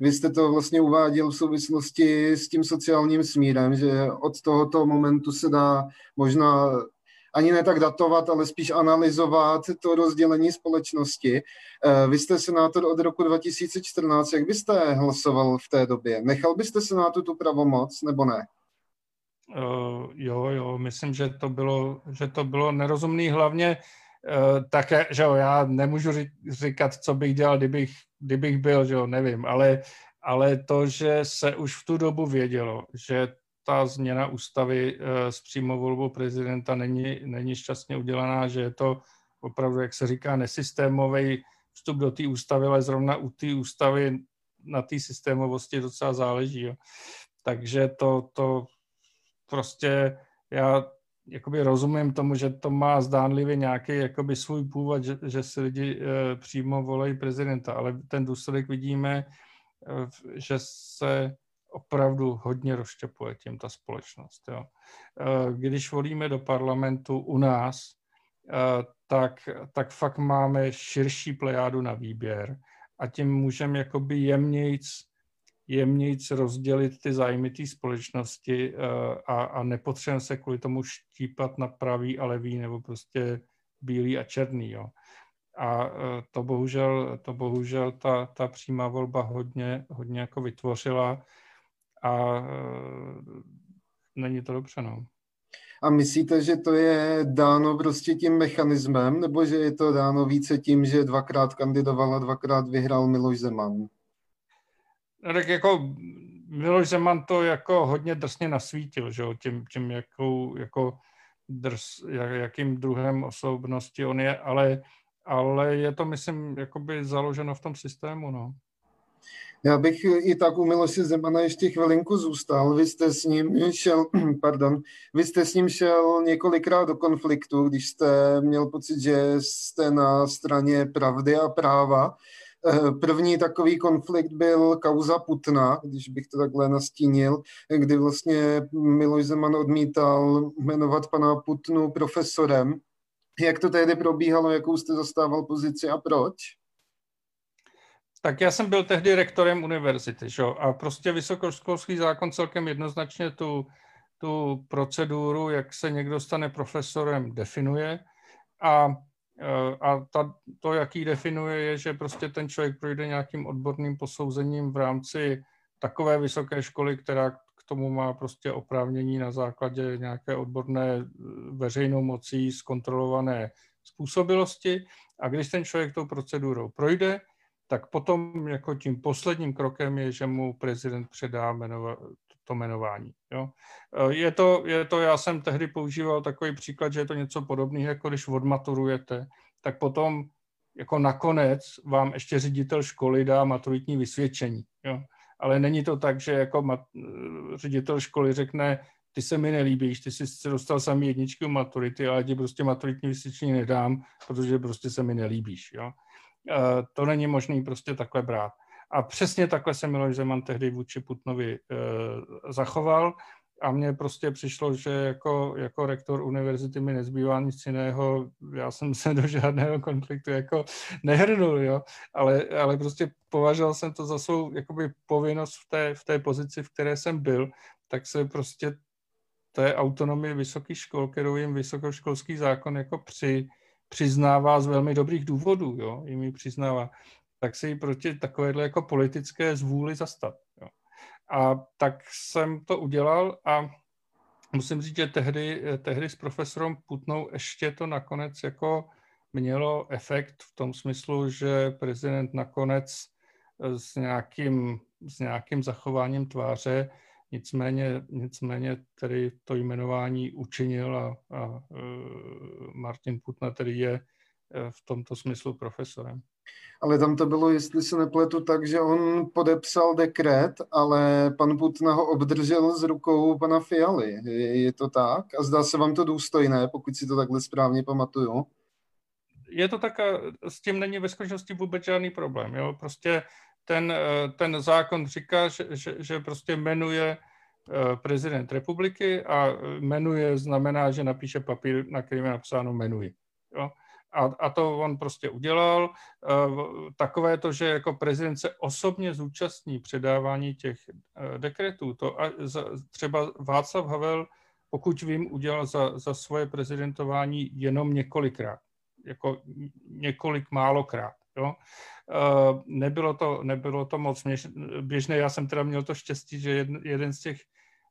Vy jste to vlastně uváděl v souvislosti s tím sociálním smírem, že od tohoto momentu se dá možná ani ne tak datovat, ale spíš analyzovat to rozdělení společnosti. Eh, vy jste senátor od roku 2014. Jak byste hlasoval v té době? Nechal byste senátu tu pravomoc nebo ne? Uh, jo, jo, myslím, že to bylo, že to bylo nerozumný, hlavně uh, také, že jo, já nemůžu říkat, co bych dělal, kdybych, kdybych byl, že jo, nevím, ale, ale to, že se už v tu dobu vědělo, že ta změna ústavy uh, s přímou volbou prezidenta není, není šťastně udělaná, že je to opravdu, jak se říká, nesystémový vstup do té ústavy, ale zrovna u té ústavy na té systémovosti docela záleží. Jo. Takže to, to prostě já jakoby rozumím tomu, že to má zdánlivě nějaký jakoby svůj původ, že, že si lidi e, přímo volejí prezidenta, ale ten důsledek vidíme, e, že se opravdu hodně rozštěpuje tím ta společnost. Jo. E, když volíme do parlamentu u nás, e, tak, tak fakt máme širší plejádu na výběr a tím můžeme jakoby jemnějc jemnějc rozdělit ty zájmy té společnosti eh, a, a nepotřebujeme se kvůli tomu štípat na pravý a levý nebo prostě bílý a černý. Jo. A eh, to bohužel, to bohužel ta, ta přímá volba hodně, hodně jako vytvořila a eh, není to dobře. No. A myslíte, že to je dáno prostě tím mechanismem, nebo že je to dáno více tím, že dvakrát kandidoval a dvakrát vyhrál Miloš Zeman? No tak jako Miloš Zeman to jako hodně drsně nasvítil, že jo, tím, tím jakou, jako drs, jak, jakým druhem osobnosti on je, ale, ale je to, myslím, jakoby založeno v tom systému, no. Já bych i tak u Miloše Zemana ještě chvilinku zůstal. Vy jste s ním šel, pardon, vy jste s ním šel několikrát do konfliktu, když jste měl pocit, že jste na straně pravdy a práva. Eh, první takový konflikt byl kauza Putna, když bych to takhle nastínil, kdy vlastně Miloš Zeman odmítal jmenovat pana Putnu profesorem. Jak to tehdy probíhalo, jakou jste zastával pozici a proč? Tak já jsem byl tehdy rektorem univerzity, že? a prostě vysokoškolský zákon celkem jednoznačně tu, tu proceduru, jak se někdo stane profesorem, definuje. A Eh, a ta, to, jaký definuje, je, že prostě ten člověk projde nějakým odborným posouzením v rámci takové vysoké školy, která k tomu má prostě oprávnění na základě nějaké odborné eh, veřejnou mocí zkontrolované způsobilosti. A když ten člověk tou procedurou projde, tak potom jako tím posledním krokem je, že mu prezident předá jmenova, to jmenování. Jo. E, je, to, je to, já jsem tehdy používal takový příklad, že je to něco podobného, jako když odmaturujete, tak potom jako nakonec vám ještě ředitel školy dá maturitní vysvědčení. Jo. Ale není to tak, že jako mat, e, ředitel školy řekne, ty se mi nelíbíš, ty jsi dostal sami jedničky u maturity, ale ti prostě maturitní vysvědčení nedám, protože prostě se mi nelíbíš. Jo. E, to není možné prostě takhle brát. A přesně takhle se Miloš Zeman tehdy vůči Putnovi e, zachoval. A mně prostě přišlo, že jako, jako rektor univerzity mi nezbývá nic jiného, já jsem se do žádného konfliktu jako nehrnul, jo, ale, ale prostě považoval jsem to za svou jakoby povinnost v té, v té pozici, v které jsem byl, tak se prostě té autonomie vysokých škol, kterou jim vysokoškolský zákon jako při, přiznává z velmi dobrých důvodů, jo, jim ji přiznává, tak se jí proti takovéhle jako politické zvůli zastat. Jo. A tak jsem to udělal a musím říct, že tehdy, tehdy s profesorem Putnou ještě to nakonec jako mělo efekt v tom smyslu, že prezident nakonec s nějakým, s nějakým zachováním tváře nicméně, nicméně tedy to jmenování učinil a, a e, Martin Putna tedy je e, v tomto smyslu profesorem. ale tam to bylo, jestli se nepletu, tak, že on podepsal dekret, ale pan Putna ho obdržel z rukou pana Fialy. Je, je to tak? A zdá se vám to důstojné, pokud si to takhle správně pamatuju? Je to tak, s tím není ve skutečnosti vůbec žádný problém. Jo? Prostě ten, ten zákon říká, že, že, že prostě jmenuje eh, prezident republiky a jmenuje znamená, že napíše papír, na kterém je napsáno jmenuji. Jo? a, a to on prostě udělal. Eh, takové to, že jako prezident se osobně zúčastní předávání těch eh, dekretů, to a třeba Václav Havel, pokud vím, udělal za, za svoje prezidentování jenom několikrát, jako několik málokrát. Jo? Eh, nebylo, to, nebylo to moc běžné, já jsem teda měl to štěstí, že jeden, jeden z těch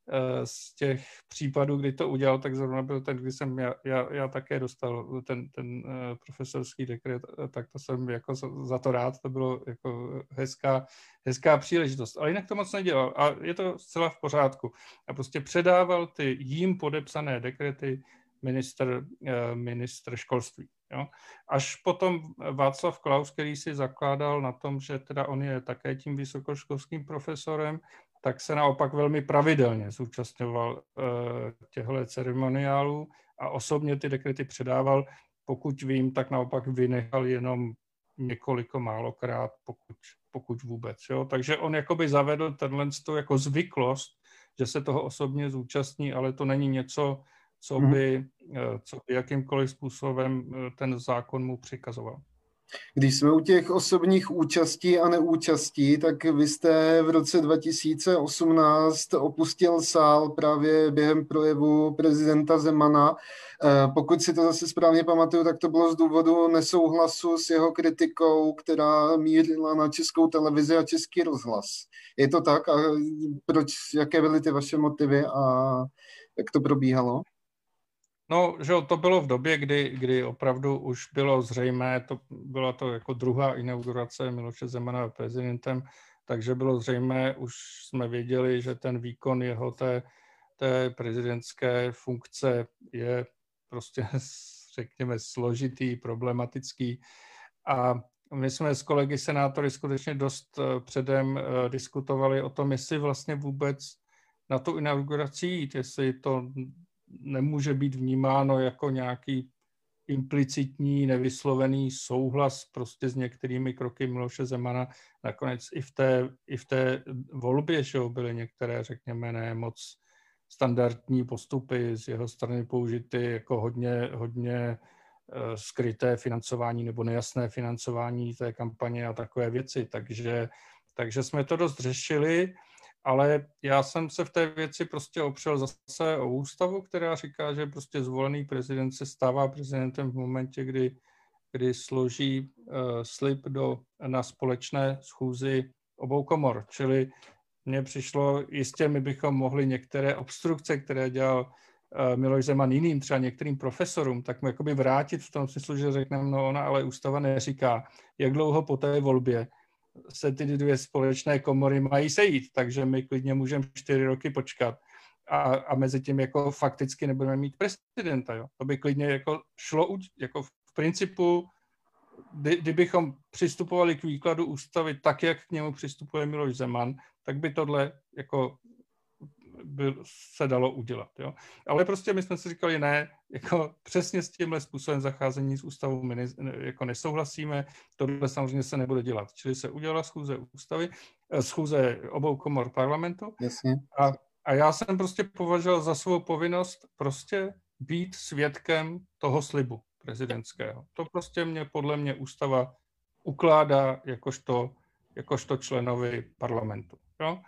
Eh, z těch případů, kdy to udělal, tak zrovna byl ten, kdy jsem já, já, já také dostal ten, ten eh, profesorský dekret, tak to jsem jako za, za to rád, to bylo jako hezká, hezká příležitost. Ale jinak to moc nedělal a je to zcela v pořádku. A prostě předával ty jím podepsané dekrety minister, minister školství. Jo? Až potom Václav Klaus, který si zakládal na tom, že teda on je také tím vysokoškolským profesorem, tak se naopak velmi pravidelně zúčastňoval uh, těchto ceremoniálů a osobně ty dekrety předával. Pokud vím, tak naopak vynechal jenom několiko málokrát, pokud, pokud vůbec. Jo? Takže on jakoby zavedl tenhle jako zvyklost, že se toho osobně zúčastní, ale to není něco, co mhm. by, uh, co by jakýmkoliv způsobem uh, ten zákon mu přikazoval. Když jsme u těch osobních účastí a neúčastí, tak vy jste v roce 2018 opustil sál právě během projevu prezidenta Zemana. Eh, pokud si to zase správně pamatuju, tak to bylo z důvodu nesouhlasu s jeho kritikou, která mířila na českou televizi a český rozhlas. Je to tak? A proč, jaké byly ty vaše motivy a jak to probíhalo? No, že to bylo v době, kdy, kdy opravdu už bylo zřejmé, to byla to jako druhá inaugurace Miloše Zemana prezidentem, takže bylo zřejmé, už jsme věděli, že ten výkon jeho té, té prezidentské funkce je prostě, řekněme, složitý, problematický. A my jsme s kolegy senátory skutečně dost eh, předem eh, diskutovali o tom, jestli vlastně vůbec na tu inauguraci jít, jestli to nemůže být vnímáno jako nějaký implicitní, nevyslovený souhlas prostě s některými kroky Miloše Zemana. Nakonec i v té, i v té volbě že byly některé, řekněme, ne moc standardní postupy z jeho strany použity jako hodně, hodně eh, skryté financování nebo nejasné financování té kampaně a takové věci. Takže, takže jsme to dost řešili ale já jsem se v té věci prostě opřel zase o ústavu, která říká, že prostě zvolený prezident se stává prezidentem v momentě, kdy, kdy složí uh, slib do, na společné schůzi obou komor. Čili mně přišlo, jistě my bychom mohli některé obstrukce, které dělal uh, Miloš Zeman jiným, třeba některým profesorům, tak mu jakoby vrátit v tom smyslu, že řekneme, no ona ale ústava neříká, jak dlouho po té volbě se ty dvě společné komory mají sejít, takže my klidně můžeme čtyři roky počkat a, a mezi tím jako fakticky nebudeme mít prezidenta. Jo. To by klidně jako šlo jako v principu, kdy, kdybychom přistupovali k výkladu ústavy tak, jak k němu přistupuje Miloš Zeman, tak by tohle jako by se dalo udělat. Jo? Ale prostě my jsme si říkali, ne, jako přesně s tímhle způsobem zacházení s ústavou my ne, jako nesouhlasíme, tohle samozřejmě se nebude dělat. Čili se udělala schůze ústavy, eh, schůze obou komor parlamentu Jasně. A, a já jsem prostě považoval za svou povinnost prostě být svědkem toho slibu prezidentského. To prostě mě podle mě ústava ukládá jakožto, jakožto členovi parlamentu. Jo?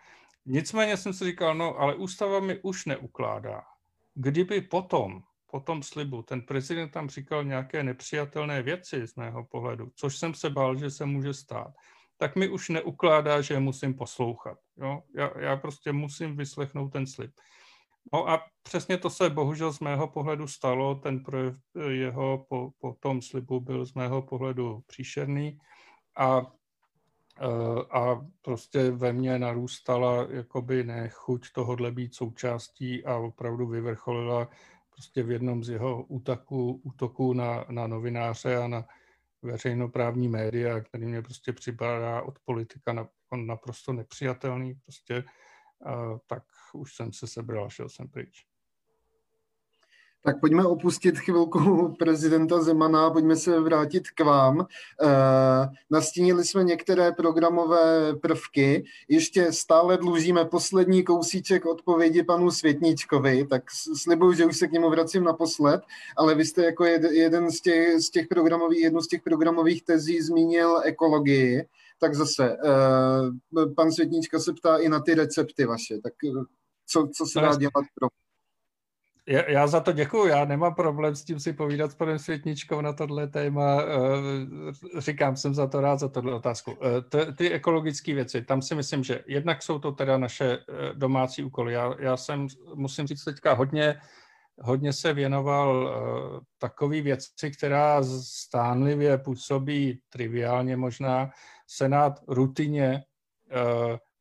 Nicméně jsem si říkal, no ale ústava mi už neukládá. Kdyby potom, po tom slibu, ten prezident tam říkal nějaké nepřijatelné věci z mého pohledu, což jsem se bál, že se může stát, tak mi už neukládá, že musím poslouchat. Jo? Já, já prostě musím vyslechnout ten slib. No a přesně to se bohužel z mého pohledu stalo. Ten projev jeho po, po tom slibu byl z mého pohledu příšerný a a prostě ve mně narůstala jakoby nechuť tohodle být součástí a opravdu vyvrcholila prostě v jednom z jeho útoků, útoků na, na novináře a na veřejnoprávní média, který mě prostě připadá od politika naprosto nepřijatelný, prostě, tak už jsem se sebral, šel jsem pryč. Tak pojďme opustit chvilku prezidenta Zemana, pojďme se vrátit k vám. E, nastínili jsme některé programové prvky, ještě stále dlužíme poslední kousíček odpovědi panu Světníčkovi, tak slibuju, že už se k němu vracím naposled, ale vy jste jako jeden z těch, z těch programových, jednu z těch programových tezí zmínil ekologii, tak zase, e, pan Světníčka se ptá i na ty recepty vaše, tak co, co se dá dělat pro já, za to děkuju, já nemám problém s tím si povídat s panem Světničkou na tohle téma. Eh, říkám, jsem za to rád za tohle otázku. Eh, ty ekologické věci, tam si myslím, že jednak jsou to teda naše eh, domácí úkoly. Já, já jsem, musím říct teďka hodně, hodně se věnoval takové věci, která stánlivě působí triviálně možná. Senát rutině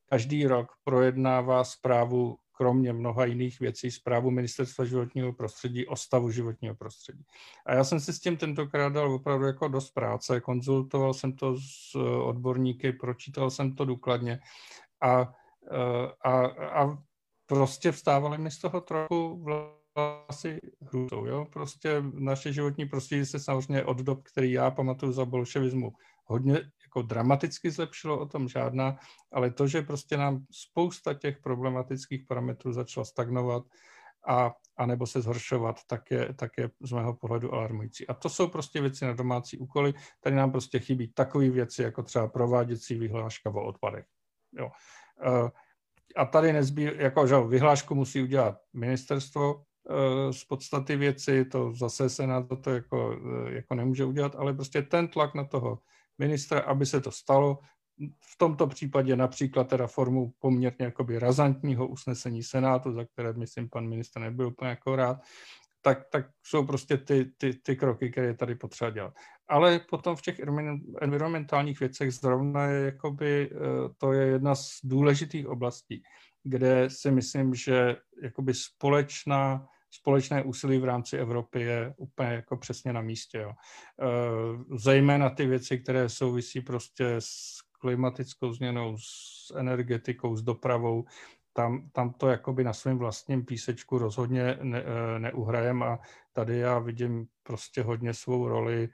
každý rok projednává zprávu kromě mnoha jiných věcí zprávu Ministerstva životního prostředí o stavu životního prostředí. A já jsem si s tím tentokrát dal opravdu jako dost práce, konzultoval jsem to s odborníky, pročítal jsem to důkladně a, a, a prostě vstávali mi z toho trochu vlasy hrůzou. Jo? Prostě naše životní prostředí se samozřejmě od dob, který já pamatuju za bolševismu, hodně jako dramaticky zlepšilo, o tom žádná, ale to, že prostě nám spousta těch problematických parametrů začala stagnovat a, a nebo se zhoršovat, tak je, tak je z mého pohledu alarmující. A to jsou prostě věci na domácí úkoly. Tady nám prostě chybí takové věci, jako třeba prováděcí vyhláška o odpadech. Jo. E, a tady nezbý, jako že vyhlášku musí udělat ministerstvo, e, z podstaty věci, to zase se na to jako, e, jako nemůže udělat, ale prostě ten tlak na toho ministra, aby se to stalo. V tomto případě například teda formou poměrně jakoby razantního usnesení Senátu, za které, myslím, pan ministr nebyl úplně jako rád, tak, tak jsou prostě ty, ty, ty kroky, které je tady potřeba dělat. Ale potom v těch environmentálních věcech zrovna je jakoby, eh, to je jedna z důležitých oblastí, kde si myslím, že jakoby společná společné úsilí v rámci Evropy je úplně jako přesně na místě. Jo. E, zejména ty věci, které souvisí prostě s klimatickou změnou, s energetikou, s dopravou, tam, tam to jakoby na svém vlastním písečku rozhodně ne, e, neuhrajem a tady já vidím prostě hodně svou roli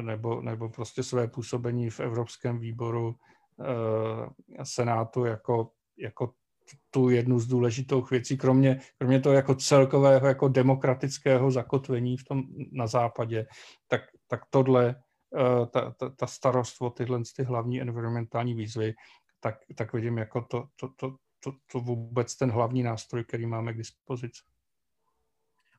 nebo, nebo prostě své působení v Evropském výboru e, Senátu jako, jako tu jednu z důležitých věcí, kromě, kromě toho jako celkového jako demokratického zakotvení v tom na západě, tak, tak tohle, eh, ta, ta, ta starost o tyhle ty hlavní environmentální výzvy, tak, tak vidím jako to, to, to, to, to vůbec ten hlavní nástroj, který máme k dispozici.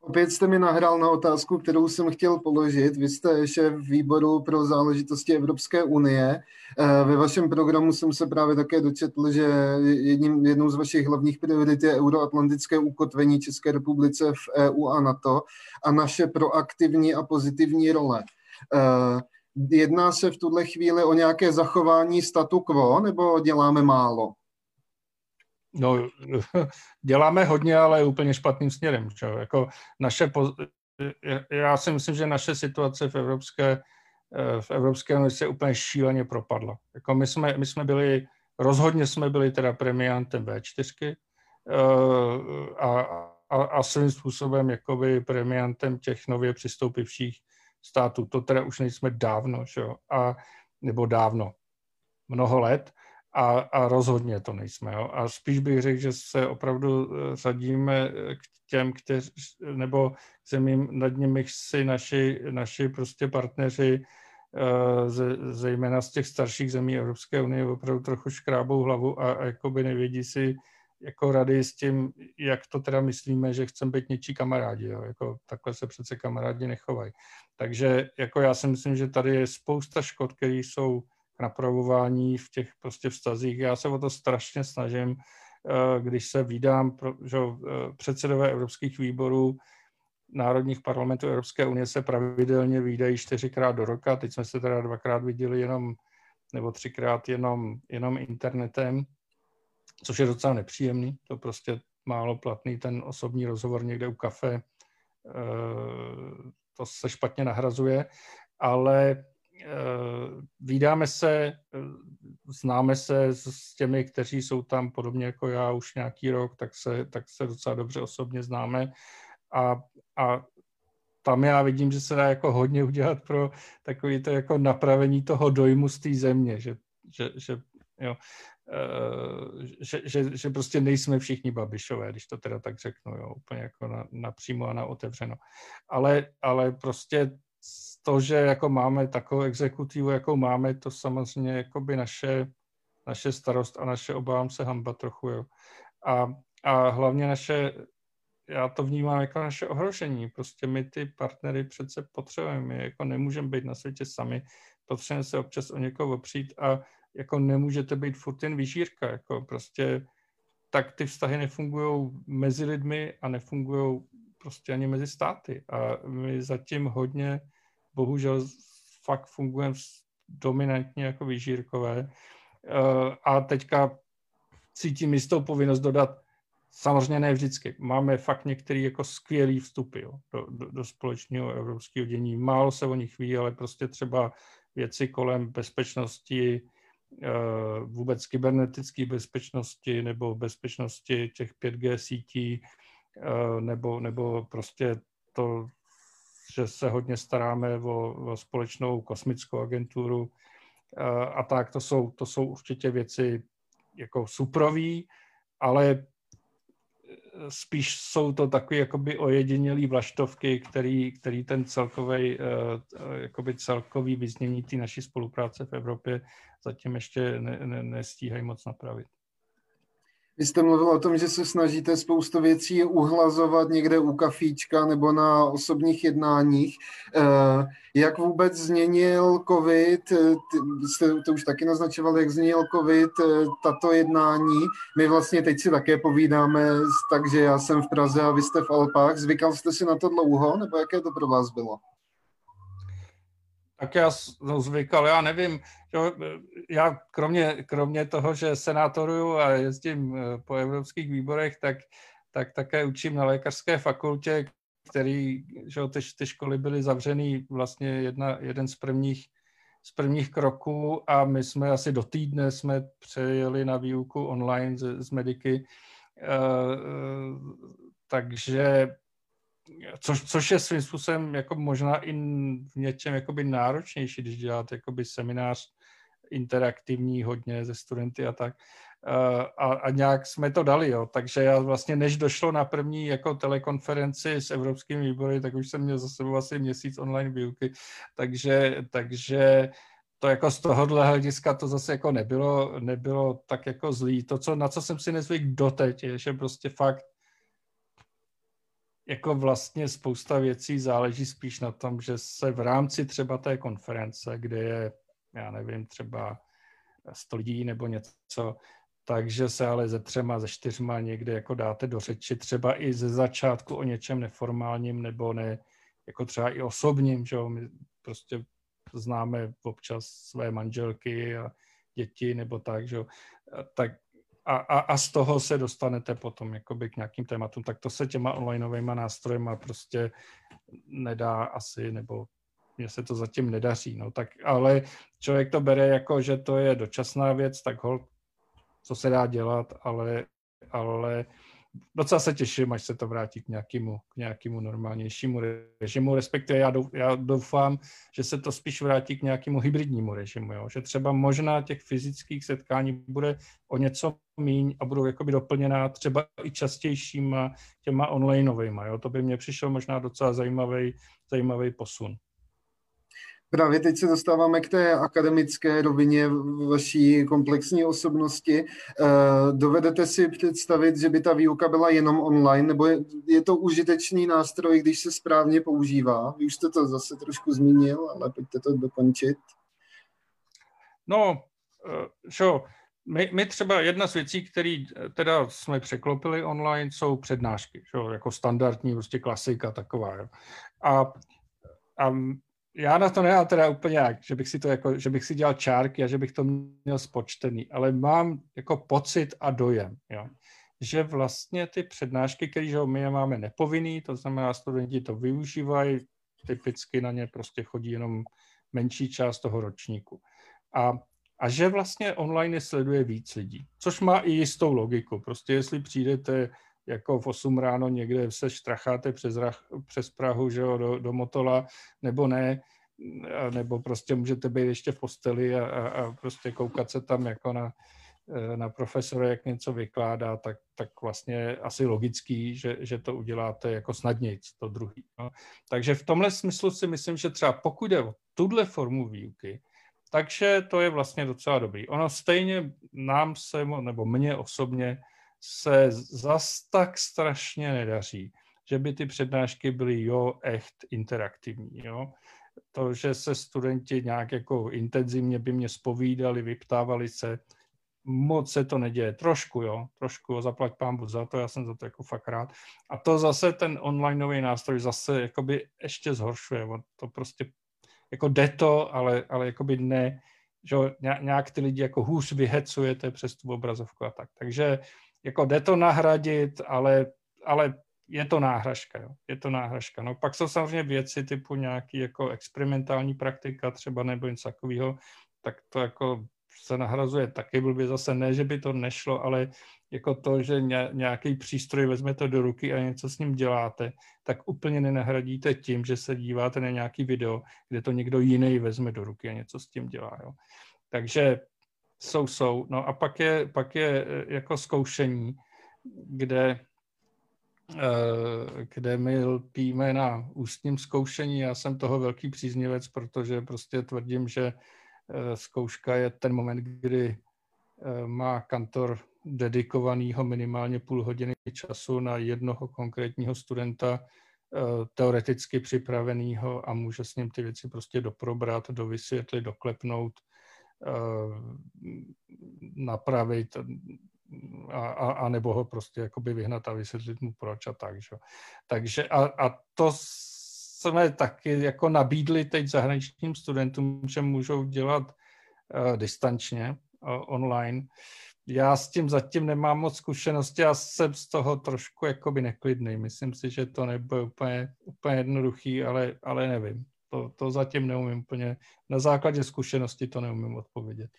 Opět jste mi nahrál na otázku, kterou jsem chtěl položit. Vy jste šéf výboru pro záležitosti Evropské unie. Eh, ve vašem programu jsem se právě také dočetl, že jedním, jednou z vašich hlavních priorit je euroatlantické ukotvení České republice v EU a NATO a naše proaktivní a pozitivní role. Eh, jedná se v tuhle chvíli o nějaké zachování statu quo nebo děláme málo? No, děláme hodně, ale úplně špatným směrem. Čo? Jako naše, já si myslím, že naše situace v Evropské, eh, v Evropské unii se úplně šíleně propadla. Jako my, jsme, my jsme byli, rozhodně jsme byli teda premiantem V4 eh, a, a, a svým způsobem jakoby premiantem těch nově přistoupivších států. To teda už nejsme dávno, čo? A, nebo dávno, mnoho let a, a rozhodně to nejsme. Jo. A spíš bych řekl, že se opravdu eh, řadíme eh, k těm, kteří, nebo zemím, nad nimi si naši, naši prostě partneři, eh, ze, zejména z těch starších zemí Evropské unie, opravdu trochu škrábou hlavu a, a jakoby nevědí si jako rady s tím, jak to teda myslíme, že chceme být něčí kamarádi. Jo. Jako, takhle se přece kamarádi nechovají. Takže jako já si myslím, že tady je spousta škod, které jsou napravování v těch prostě vztazích. Já se o to strašně snažím, eh, když se vydám, že eh, předsedové evropských výborů národních parlamentů Evropské unie se pravidelně výdají čtyřikrát do roka, teď jsme se teda dvakrát viděli jenom, nebo třikrát jenom, jenom internetem, což je docela nepříjemný, to prostě málo platný ten osobní rozhovor někde u kafe, eh, to se špatně nahrazuje, ale Vídáme se, známe se s těmi, kteří jsou tam podobně jako já už nějaký rok, tak se, tak se docela dobře osobně známe a, a tam já vidím, že se dá jako hodně udělat pro takový to jako napravení toho dojmu z té země, že, že, že jo, uh, že, že, že prostě nejsme všichni babišové, když to teda tak řeknu, jo, úplně jako na, napřímo a na otevřeno. Ale, ale prostě to, že jako máme takovou exekutivu, jakou máme, to samozřejmě jako by naše, naše starost a naše, obávám se, hamba trochu, jo. A, a hlavně naše já to vnímám jako naše ohrožení. Prostě my ty partnery přece potřebujeme. My jako nemůžeme být na světě sami. Potřebujeme se občas o někoho opřít a jako nemůžete být furt jen vyžírka. Jako prostě tak ty vztahy nefungují mezi lidmi a nefungují prostě ani mezi státy. A my zatím hodně, bohužel, fakt fungujeme dominantně jako vyžírkové. Eh, a teďka cítím jistou povinnost dodat, Samozřejmě ne vždycky. Máme fakt některý jako skvělý vstupy jo, do, do, do společného evropského dění. Málo se o nich ví, ale prostě třeba věci kolem bezpečnosti, eh, vůbec kybernetické bezpečnosti nebo bezpečnosti těch 5G sítí, eh, nebo, nebo prostě to, že se hodně staráme o, o společnou kosmickou agenturu eh, a tak, to jsou, to jsou určitě věci jako suprový, ale spíš jsou to takové jakoby ojedinělý vlaštovky, který, který ten celkový, eh, eh, jakoby celkový vyznění té naší spolupráce v Evropě zatím ještě ne, ne, nestíhají moc napravit. Vy jste mluvil o tom, že se snažíte spoustu věcí uhlazovat někde u kafíčka nebo na osobních jednáních. Eh, jak vůbec změnil COVID, eh, jste to už taky naznačovali, jak změnil COVID eh, tato jednání. My vlastně teď si také povídáme, takže já jsem v Praze a vy jste v Alpách. Zvykal jste si na to dlouho, nebo jaké to pro vás bylo? Tak já no, zvykal, já nevím, jo, já kromě, kromě toho, že senátoruju a jezdím eh, po evropských výborech, tak, tak také učím na lékařské fakultě, který, že ty, ty školy byly zavřený vlastně jedna, jeden z prvních, z prvních kroků a my jsme asi do týdne jsme přejeli na výuku online z, z mediky, uh, takže což, což je svým způsobem jako možná i v něčem jakoby náročnější, když děláte jakoby seminář interaktivní hodně ze studenty a tak. A, a nějak jsme to dali, jo. Takže já vlastně, než došlo na první jako telekonferenci s evropskými výbory, tak už jsem měl za sebou asi měsíc online výuky, takže, takže to jako z tohohle hlediska to zase jako nebylo, nebylo tak jako zlý. To, co, na co jsem si nezvyk doteď, je, že prostě fakt jako vlastně spousta věcí záleží spíš na tom, že se v rámci třeba té konference, kde je, já nevím, třeba 100 lidí nebo něco, takže se ale ze třema, ze čtyřma někde jako dáte do řeči, třeba i ze začátku o něčem neformálním nebo ne, jako třeba i osobním, že jo, my prostě známe občas své manželky a děti nebo tak, že jo, tak a, a, a z toho se dostanete potom jakoby k nějakým tématům, tak to se těma onlineovými nástrojema prostě nedá asi, nebo mně se to zatím nedaří, no. Tak, ale člověk to bere jako, že to je dočasná věc, tak hol, co se dá dělat, ale, ale docela se těším, až se to vrátí k nějakému, k nějakému normálnějšímu režimu, respektive já, já doufám, že se to spíš vrátí k nějakému hybridnímu režimu, jo? že třeba možná těch fyzických setkání bude o něco míň a budou jakoby doplněná třeba i častějšíma těma onlineovými. Jo? To by mě přišel možná docela zajímavý, zajímavý posun. Právě teď se dostáváme k té akademické rovině vaší komplexní osobnosti. Eh, dovedete si představit, že by ta výuka byla jenom online, nebo je, to užitečný nástroj, když se správně používá? Vy už jste to zase trošku zmínil, ale pojďte to dokončit. No, šo, eh, my, my třeba jedna z věcí, které teda jsme překlopili online, jsou přednášky, šo, jako standardní, prostě klasika taková. Jo. A, a já na to nemám teda úplně jak, že bych si to jako, že bych si dělal čárky a že bych to měl spočtený, ale mám jako pocit a dojem, jo, že vlastně ty přednášky, které my je máme nepovinný, to znamená, studenti to využívají, typicky na ně prostě chodí jenom menší část toho ročníku. A, a že vlastně online sleduje víc lidí, což má i jistou logiku. Prostě jestli přijdete jako v 8 ráno někde se štracháte přes, přes Prahu že jo, do, do Motola, nebo ne, nebo prostě můžete být ještě v posteli a, a, a prostě koukat se tam jako na, na profesora, jak něco vykládá, tak, tak vlastně asi logický, že, že to uděláte jako snadněji, to druhý. No. Takže v tomhle smyslu si myslím, že třeba pokud je o tuhle formu výuky, takže to je vlastně docela dobrý. Ono stejně nám se, nebo mně osobně, se zas tak strašně nedaří, že by ty přednášky byly jo, echt interaktivní. Jo. To, že se studenti nějak jako intenzivně by mě spovídali, vyptávali se, moc se to neděje. Trošku, jo, trošku, jo, zaplať pán za to, já jsem za to jako fakt rád. A to zase ten onlineový nástroj zase jakoby ještě zhoršuje. To prostě jako jde to, ale, ale jakoby ne, že nějak ty lidi jako hůř vyhecujete přes tu obrazovku a tak. Takže jako jde to nahradit, ale, ale je to náhražka, jo. je to náhražka. No pak jsou samozřejmě věci typu nějaký jako experimentální praktika třeba nebo něco takového, tak to jako se nahrazuje taky blbě. Zase ne, že by to nešlo, ale jako to, že nějaký přístroj vezmete do ruky a něco s ním děláte, tak úplně nenahradíte tím, že se díváte na nějaký video, kde to někdo jiný vezme do ruky a něco s tím dělá. Jo. Takže jsou, jsou. No a pak je, pak je e, jako zkoušení, kde, e, kde my lpíme na ústním zkoušení. Já jsem toho velký příznivec, protože prostě tvrdím, že e, zkouška je ten moment, kdy má kantor dedikovaného minimálně půl hodiny času na jednoho konkrétního studenta, teoreticky připraveného a může s ním ty věci prostě doprobrat, dovysvětlit, doklepnout Eh, napravit a, a, a nebo ho prostě jakoby vyhnat a vysvětlit mu proč a tak. Že? Takže a, a to jsme taky jako nabídli teď zahraničním studentům, že můžou dělat uh, distančně, uh, online. Já s tím zatím nemám moc zkušenosti a jsem z toho trošku jakoby neklidný. Myslím si, že to nebude úplně, úplně jednoduchý, ale, ale nevím. To, to zatím neumím úplně, na základě zkušenosti to neumím odpovědět.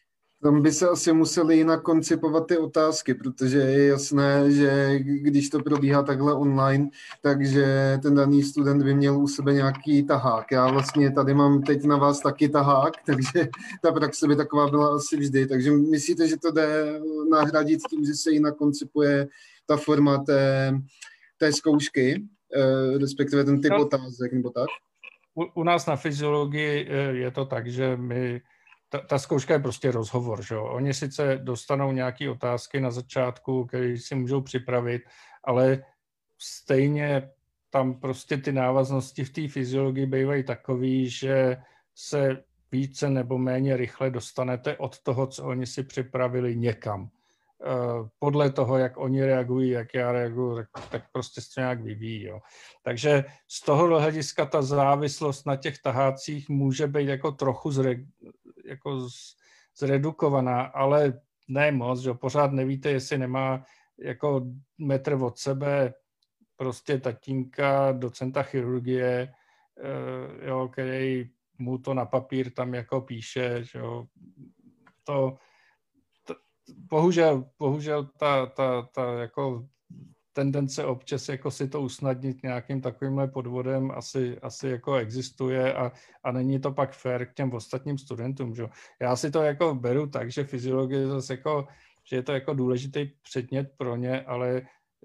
Tam by se asi museli jinak koncipovat ty otázky, protože je jasné, že když to probíhá takhle online, takže ten daný student by měl u sebe nějaký tahák. Já vlastně tady mám teď na vás taky tahák, takže ta praxe by taková byla asi vždy. Takže myslíte, že to jde nahradit tím, že se jinak koncipuje ta forma té, té zkoušky, eh, respektive ten typ no. otázek nebo tak? U, u nás na fyziologii eh, je to tak, že my, ta, ta zkouška je prostě rozhovor, že jo? Oni sice dostanou nějaké otázky na začátku, které si můžou připravit, ale stejně tam prostě ty návaznosti v té fyziologii bývají takový, že se více nebo méně rychle dostanete od toho, co oni si připravili někam. Eh, podle toho, jak oni reagují, jak já reaguju, tak, tak prostě se nějak vyvíjí. Jo. Takže z toho hlediska ta závislost na těch tahácích může být jako trochu zre, jako zredukovaná, ale ne moc, že pořád nevíte, jestli nemá jako metr od sebe prostě tatínka, docenta chirurgie, eh, jo, který mu to na papír tam jako píše, že jo, to, bohužel, bohužel ta, ta, ta jako tendence občas jako si to usnadnit nějakým takovýmhle podvodem asi, asi jako existuje a, a není to pak fair k těm ostatním studentům. Že? Já si to jako beru tak, že fyziologie zase jako, že je to jako důležitý předmět pro ně, ale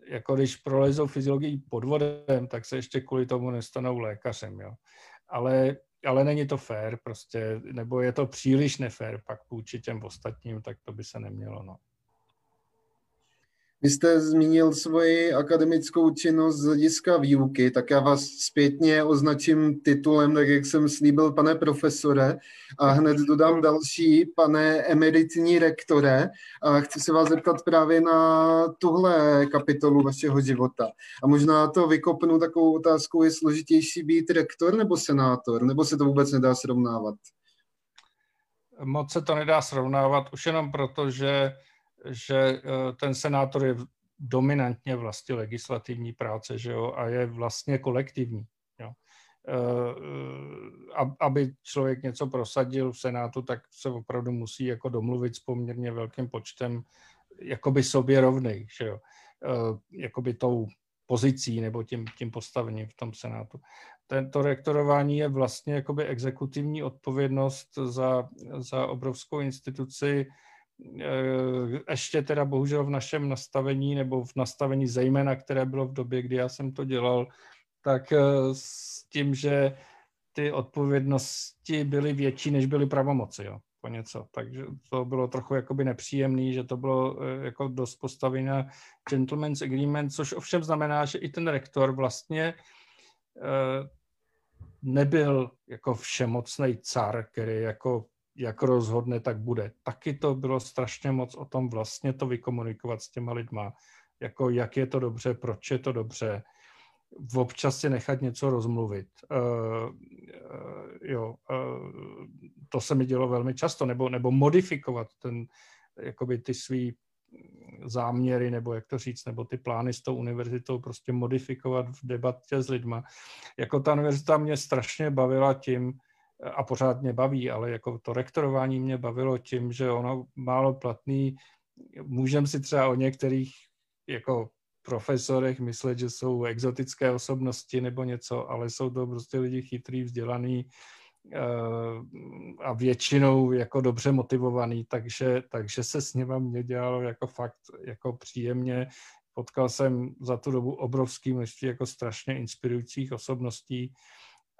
jako když prolezou fyziologii podvodem, tak se ještě kvůli tomu nestanou lékařem. Jo. Ale ale není to fér prostě, nebo je to příliš nefér pak vůči těm ostatním, tak to by se nemělo, no. Vy jste zmínil svoji akademickou činnost z hlediska výuky, tak já vás zpětně označím titulem, tak jak jsem slíbil, pane profesore, a hned dodám další, pane emeritní rektore, a chci se vás zeptat právě na tuhle kapitolu vašeho života. A možná to vykopnu takovou otázkou, je složitější být rektor nebo senátor, nebo se to vůbec nedá srovnávat? Moc se to nedá srovnávat, už jenom proto, že že eh, ten senátor je dominantně vlastně legislativní práce že jo, a je vlastně kolektivní. Jo. aby člověk něco prosadil v Senátu, tak se opravdu musí jako domluvit s poměrně velkým počtem jakoby sobě rovnej, že jo? jakoby tou pozicí nebo tím, tím postavením v tom Senátu. Tento rektorování je vlastně jakoby exekutivní odpovědnost za, za obrovskou instituci, ještě teda bohužel v našem nastavení, nebo v nastavení zejména, které bylo v době, kdy já jsem to dělal, tak s tím, že ty odpovědnosti byly větší, než byly pravomoci, jo, po něco. Takže to bylo trochu jakoby nepříjemný, že to bylo eh, jako dost postavy na gentleman's agreement, což ovšem znamená, že i ten rektor vlastně eh, nebyl jako všemocný car, který jako jak rozhodne, tak bude. Taky to bylo strašně moc o tom vlastně to vykomunikovat s těma lidma, jako jak je to dobře, proč je to dobře, občas si nechat něco rozmluvit. Uh, uh, jo, uh, to se mi dělo velmi často, nebo, nebo modifikovat ten, jakoby ty svý záměry, nebo jak to říct, nebo ty plány s tou univerzitou prostě modifikovat v debatě s lidma. Jako ta univerzita mě strašně bavila tím, a pořád mě baví, ale jako to rektorování mě bavilo tím, že ono málo platný, můžeme si třeba o některých jako profesorech myslet, že jsou exotické osobnosti nebo něco, ale jsou to prostě lidi chytrý, vzdělaný eh, a většinou jako dobře motivovaný, takže, takže se s nimi mě dělalo jako fakt jako příjemně. Potkal jsem za tu dobu obrovský množství jako strašně inspirujících osobností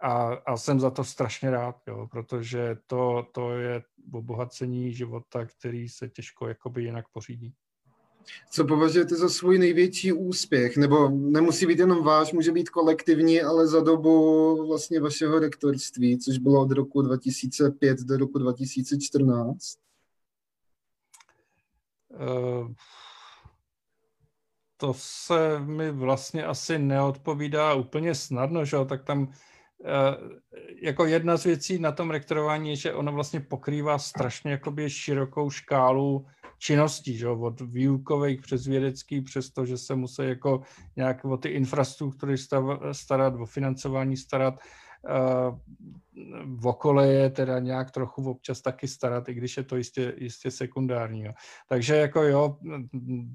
a, a jsem za to strašně rád, jo, protože to, to je obohacení života, který se těžko jakoby jinak pořídí. Co považujete za svůj největší úspěch? Nebo nemusí být jenom váš, může být kolektivní, ale za dobu vlastně vašeho rektorství, což bylo od roku 2005 do roku 2014? Uh, eh, to se mi vlastně asi neodpovídá úplně snadno, že? tak tam jako jedna z věcí na tom rektorování je, že ono vlastně pokrývá strašně jakoby širokou škálu činností, že? od výukových přes vědecký, přes to, že se musí jako nějak o ty infrastruktury starat, o financování starat, uh, v koleje teda nějak trochu občas taky starat, i když je to jistě, jistě sekundární. Jo. Takže jako jo,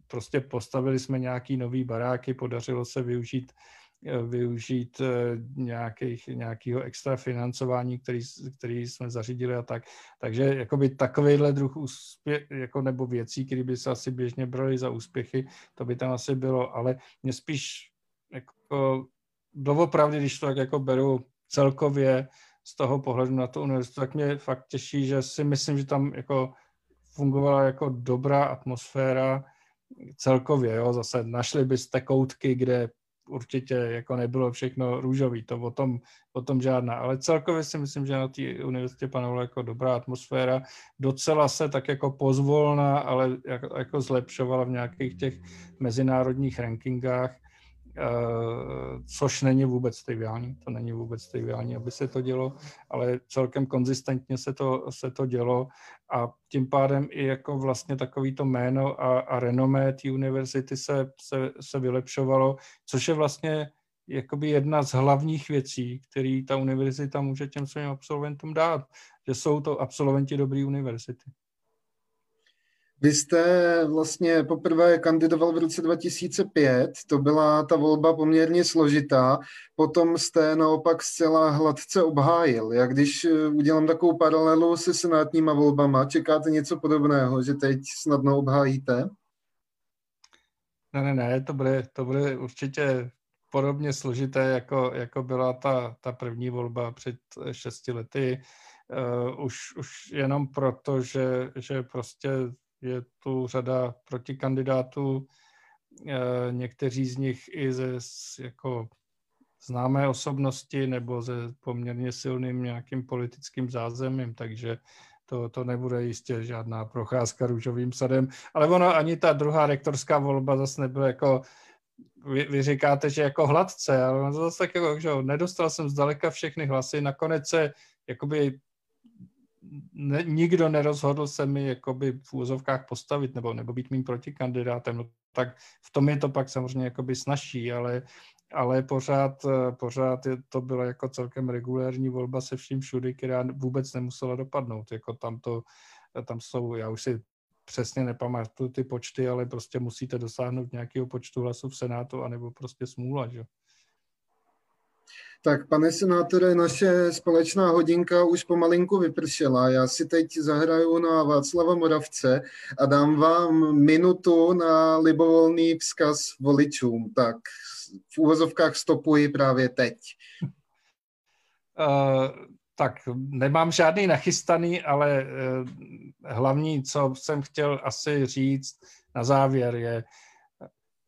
prostě postavili jsme nějaký nový baráky, podařilo se využít Eh, využít eh, nějakých, nějakého extra financování, který, který jsme zařídili a tak. Takže jakoby takovýhle druh úspěch, jako nebo věcí, které by se asi běžně brali za úspěchy, to by tam asi bylo, ale mě spíš jako doopravdy, když to tak jako beru celkově z toho pohledu na tu univerzitu, tak mě fakt těší, že si myslím, že tam jako fungovala jako dobrá atmosféra celkově, jo, zase našli byste koutky, kde určitě jako nebylo všechno růžový, to o tom, o tom žádná, ale celkově si myslím, že na té univerzitě panovala jako dobrá atmosféra, docela se tak jako pozvolna, ale jako, jako zlepšovala v nějakých těch mezinárodních rankingách, což není vůbec triviální, to není vůbec triviální, aby se to dělo, ale celkem konzistentně se to, se to dělo a tím pádem i jako vlastně takový to jméno a, a renomé té univerzity se, se, se vylepšovalo, což je vlastně jakoby jedna z hlavních věcí, který ta univerzita může těm svým absolventům dát, že jsou to absolventi dobré univerzity. Vy jste vlastně poprvé kandidoval v roce 2005, to byla ta volba poměrně složitá, potom jste naopak zcela hladce obhájil. Jak když eh, udělám takovou paralelu se senátníma volbama, čekáte něco podobného, že teď snadno obhájíte? Ne, ne, ne, to bude, to bude určitě podobně složité, jako, jako byla ta, ta první volba před šesti lety. Uh, už, už jenom proto, že, že prostě je tu řada protikandidátů, eh, někteří z nich i ze jako známé osobnosti nebo ze poměrně silným nějakým politickým zázemím, takže to, to nebude jistě žádná procházka růžovým sadem, ale ono ani ta druhá rektorská volba zase nebyla jako, vy, vy říkáte, že jako hladce, ale zase tak jako, že nedostal jsem zdaleka všechny hlasy, nakonec se jakoby ne, nikdo nerozhodl se mi jakoby v úzovkách postavit nebo, nebo být mým protikandidátem, no, tak v tom je to pak samozřejmě jakoby snažší, ale ale pořád, pořád je, to byla jako celkem regulární volba se vším všudy, která vůbec nemusela dopadnout. Jako tam, to, tam jsou, já už si přesně nepamatuju ty počty, ale prostě musíte dosáhnout nějakého počtu hlasů v Senátu, anebo prostě smůla, že? Tak, pane senátore, naše společná hodinka už pomalinku vypršela. Já si teď zahraju na Václava Moravce a dám vám minutu na libovolný vzkaz voličům. Tak v úvozovkách stopuji právě teď. Uh, tak nemám žádný nachystaný, ale uh, hlavní, co jsem chtěl asi říct na závěr, je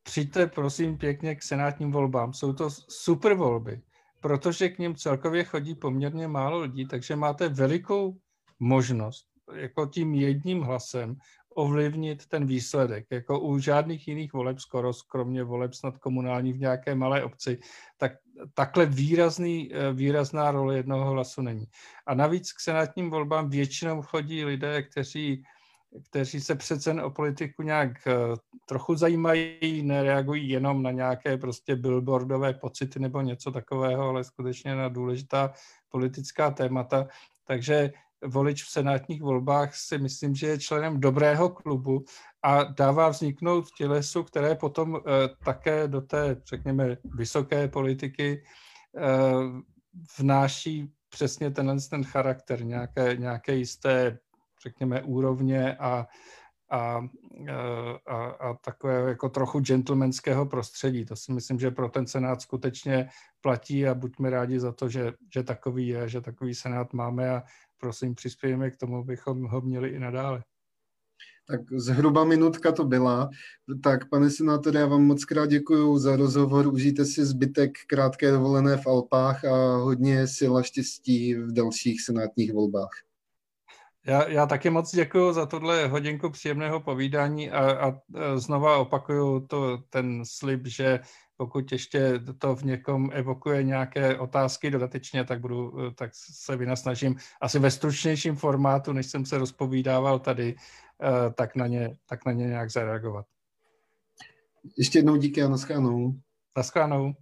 přijďte prosím pěkně k senátním volbám. Jsou to super volby protože k ním celkově chodí poměrně málo lidí, takže máte velikou možnost jako tím jedním hlasem ovlivnit ten výsledek. Jako u žádných jiných voleb, skoro kromě voleb snad komunální v nějaké malé obci, tak takhle výrazný, eh, výrazná role jednoho hlasu není. A navíc k senátním volbám většinou chodí lidé, kteří kteří se přece o politiku nějak eh, trochu zajímají, nereagují jenom na nějaké prostě billboardové pocity nebo něco takového, ale skutečně na důležitá politická témata. Takže volič v senátních volbách si myslím, že je členem dobrého klubu a dává vzniknout tělesu, které potom eh, také do té, řekněme, vysoké politiky eh, vnáší přesně tenhle ten charakter, nějaké, nějaké jisté řekněme, úrovně a, a, a, a takové jako trochu gentlemanského prostředí. To si myslím, že pro ten senát skutečně platí a buďme rádi za to, že, že takový je, že takový senát máme a prosím přispějeme k tomu, abychom ho měli i nadále. Tak zhruba minutka to byla. Tak, pane senátore, já vám moc krát děkuji za rozhovor. Užijte si zbytek krátké dovolené v Alpách a hodně sil a štěstí v dalších senátních volbách. Já, já taky moc děkuji za tohle hodinku příjemného povídání a, a znova opakuju to, ten slib, že pokud ještě to v někom evokuje nějaké otázky dodatečně, tak, budu, tak se vynasnažím asi ve stručnějším formátu, než jsem se rozpovídával tady, eh, tak na ně, tak na ně nějak zareagovat. Ještě jednou díky a naschánou. Naschánou.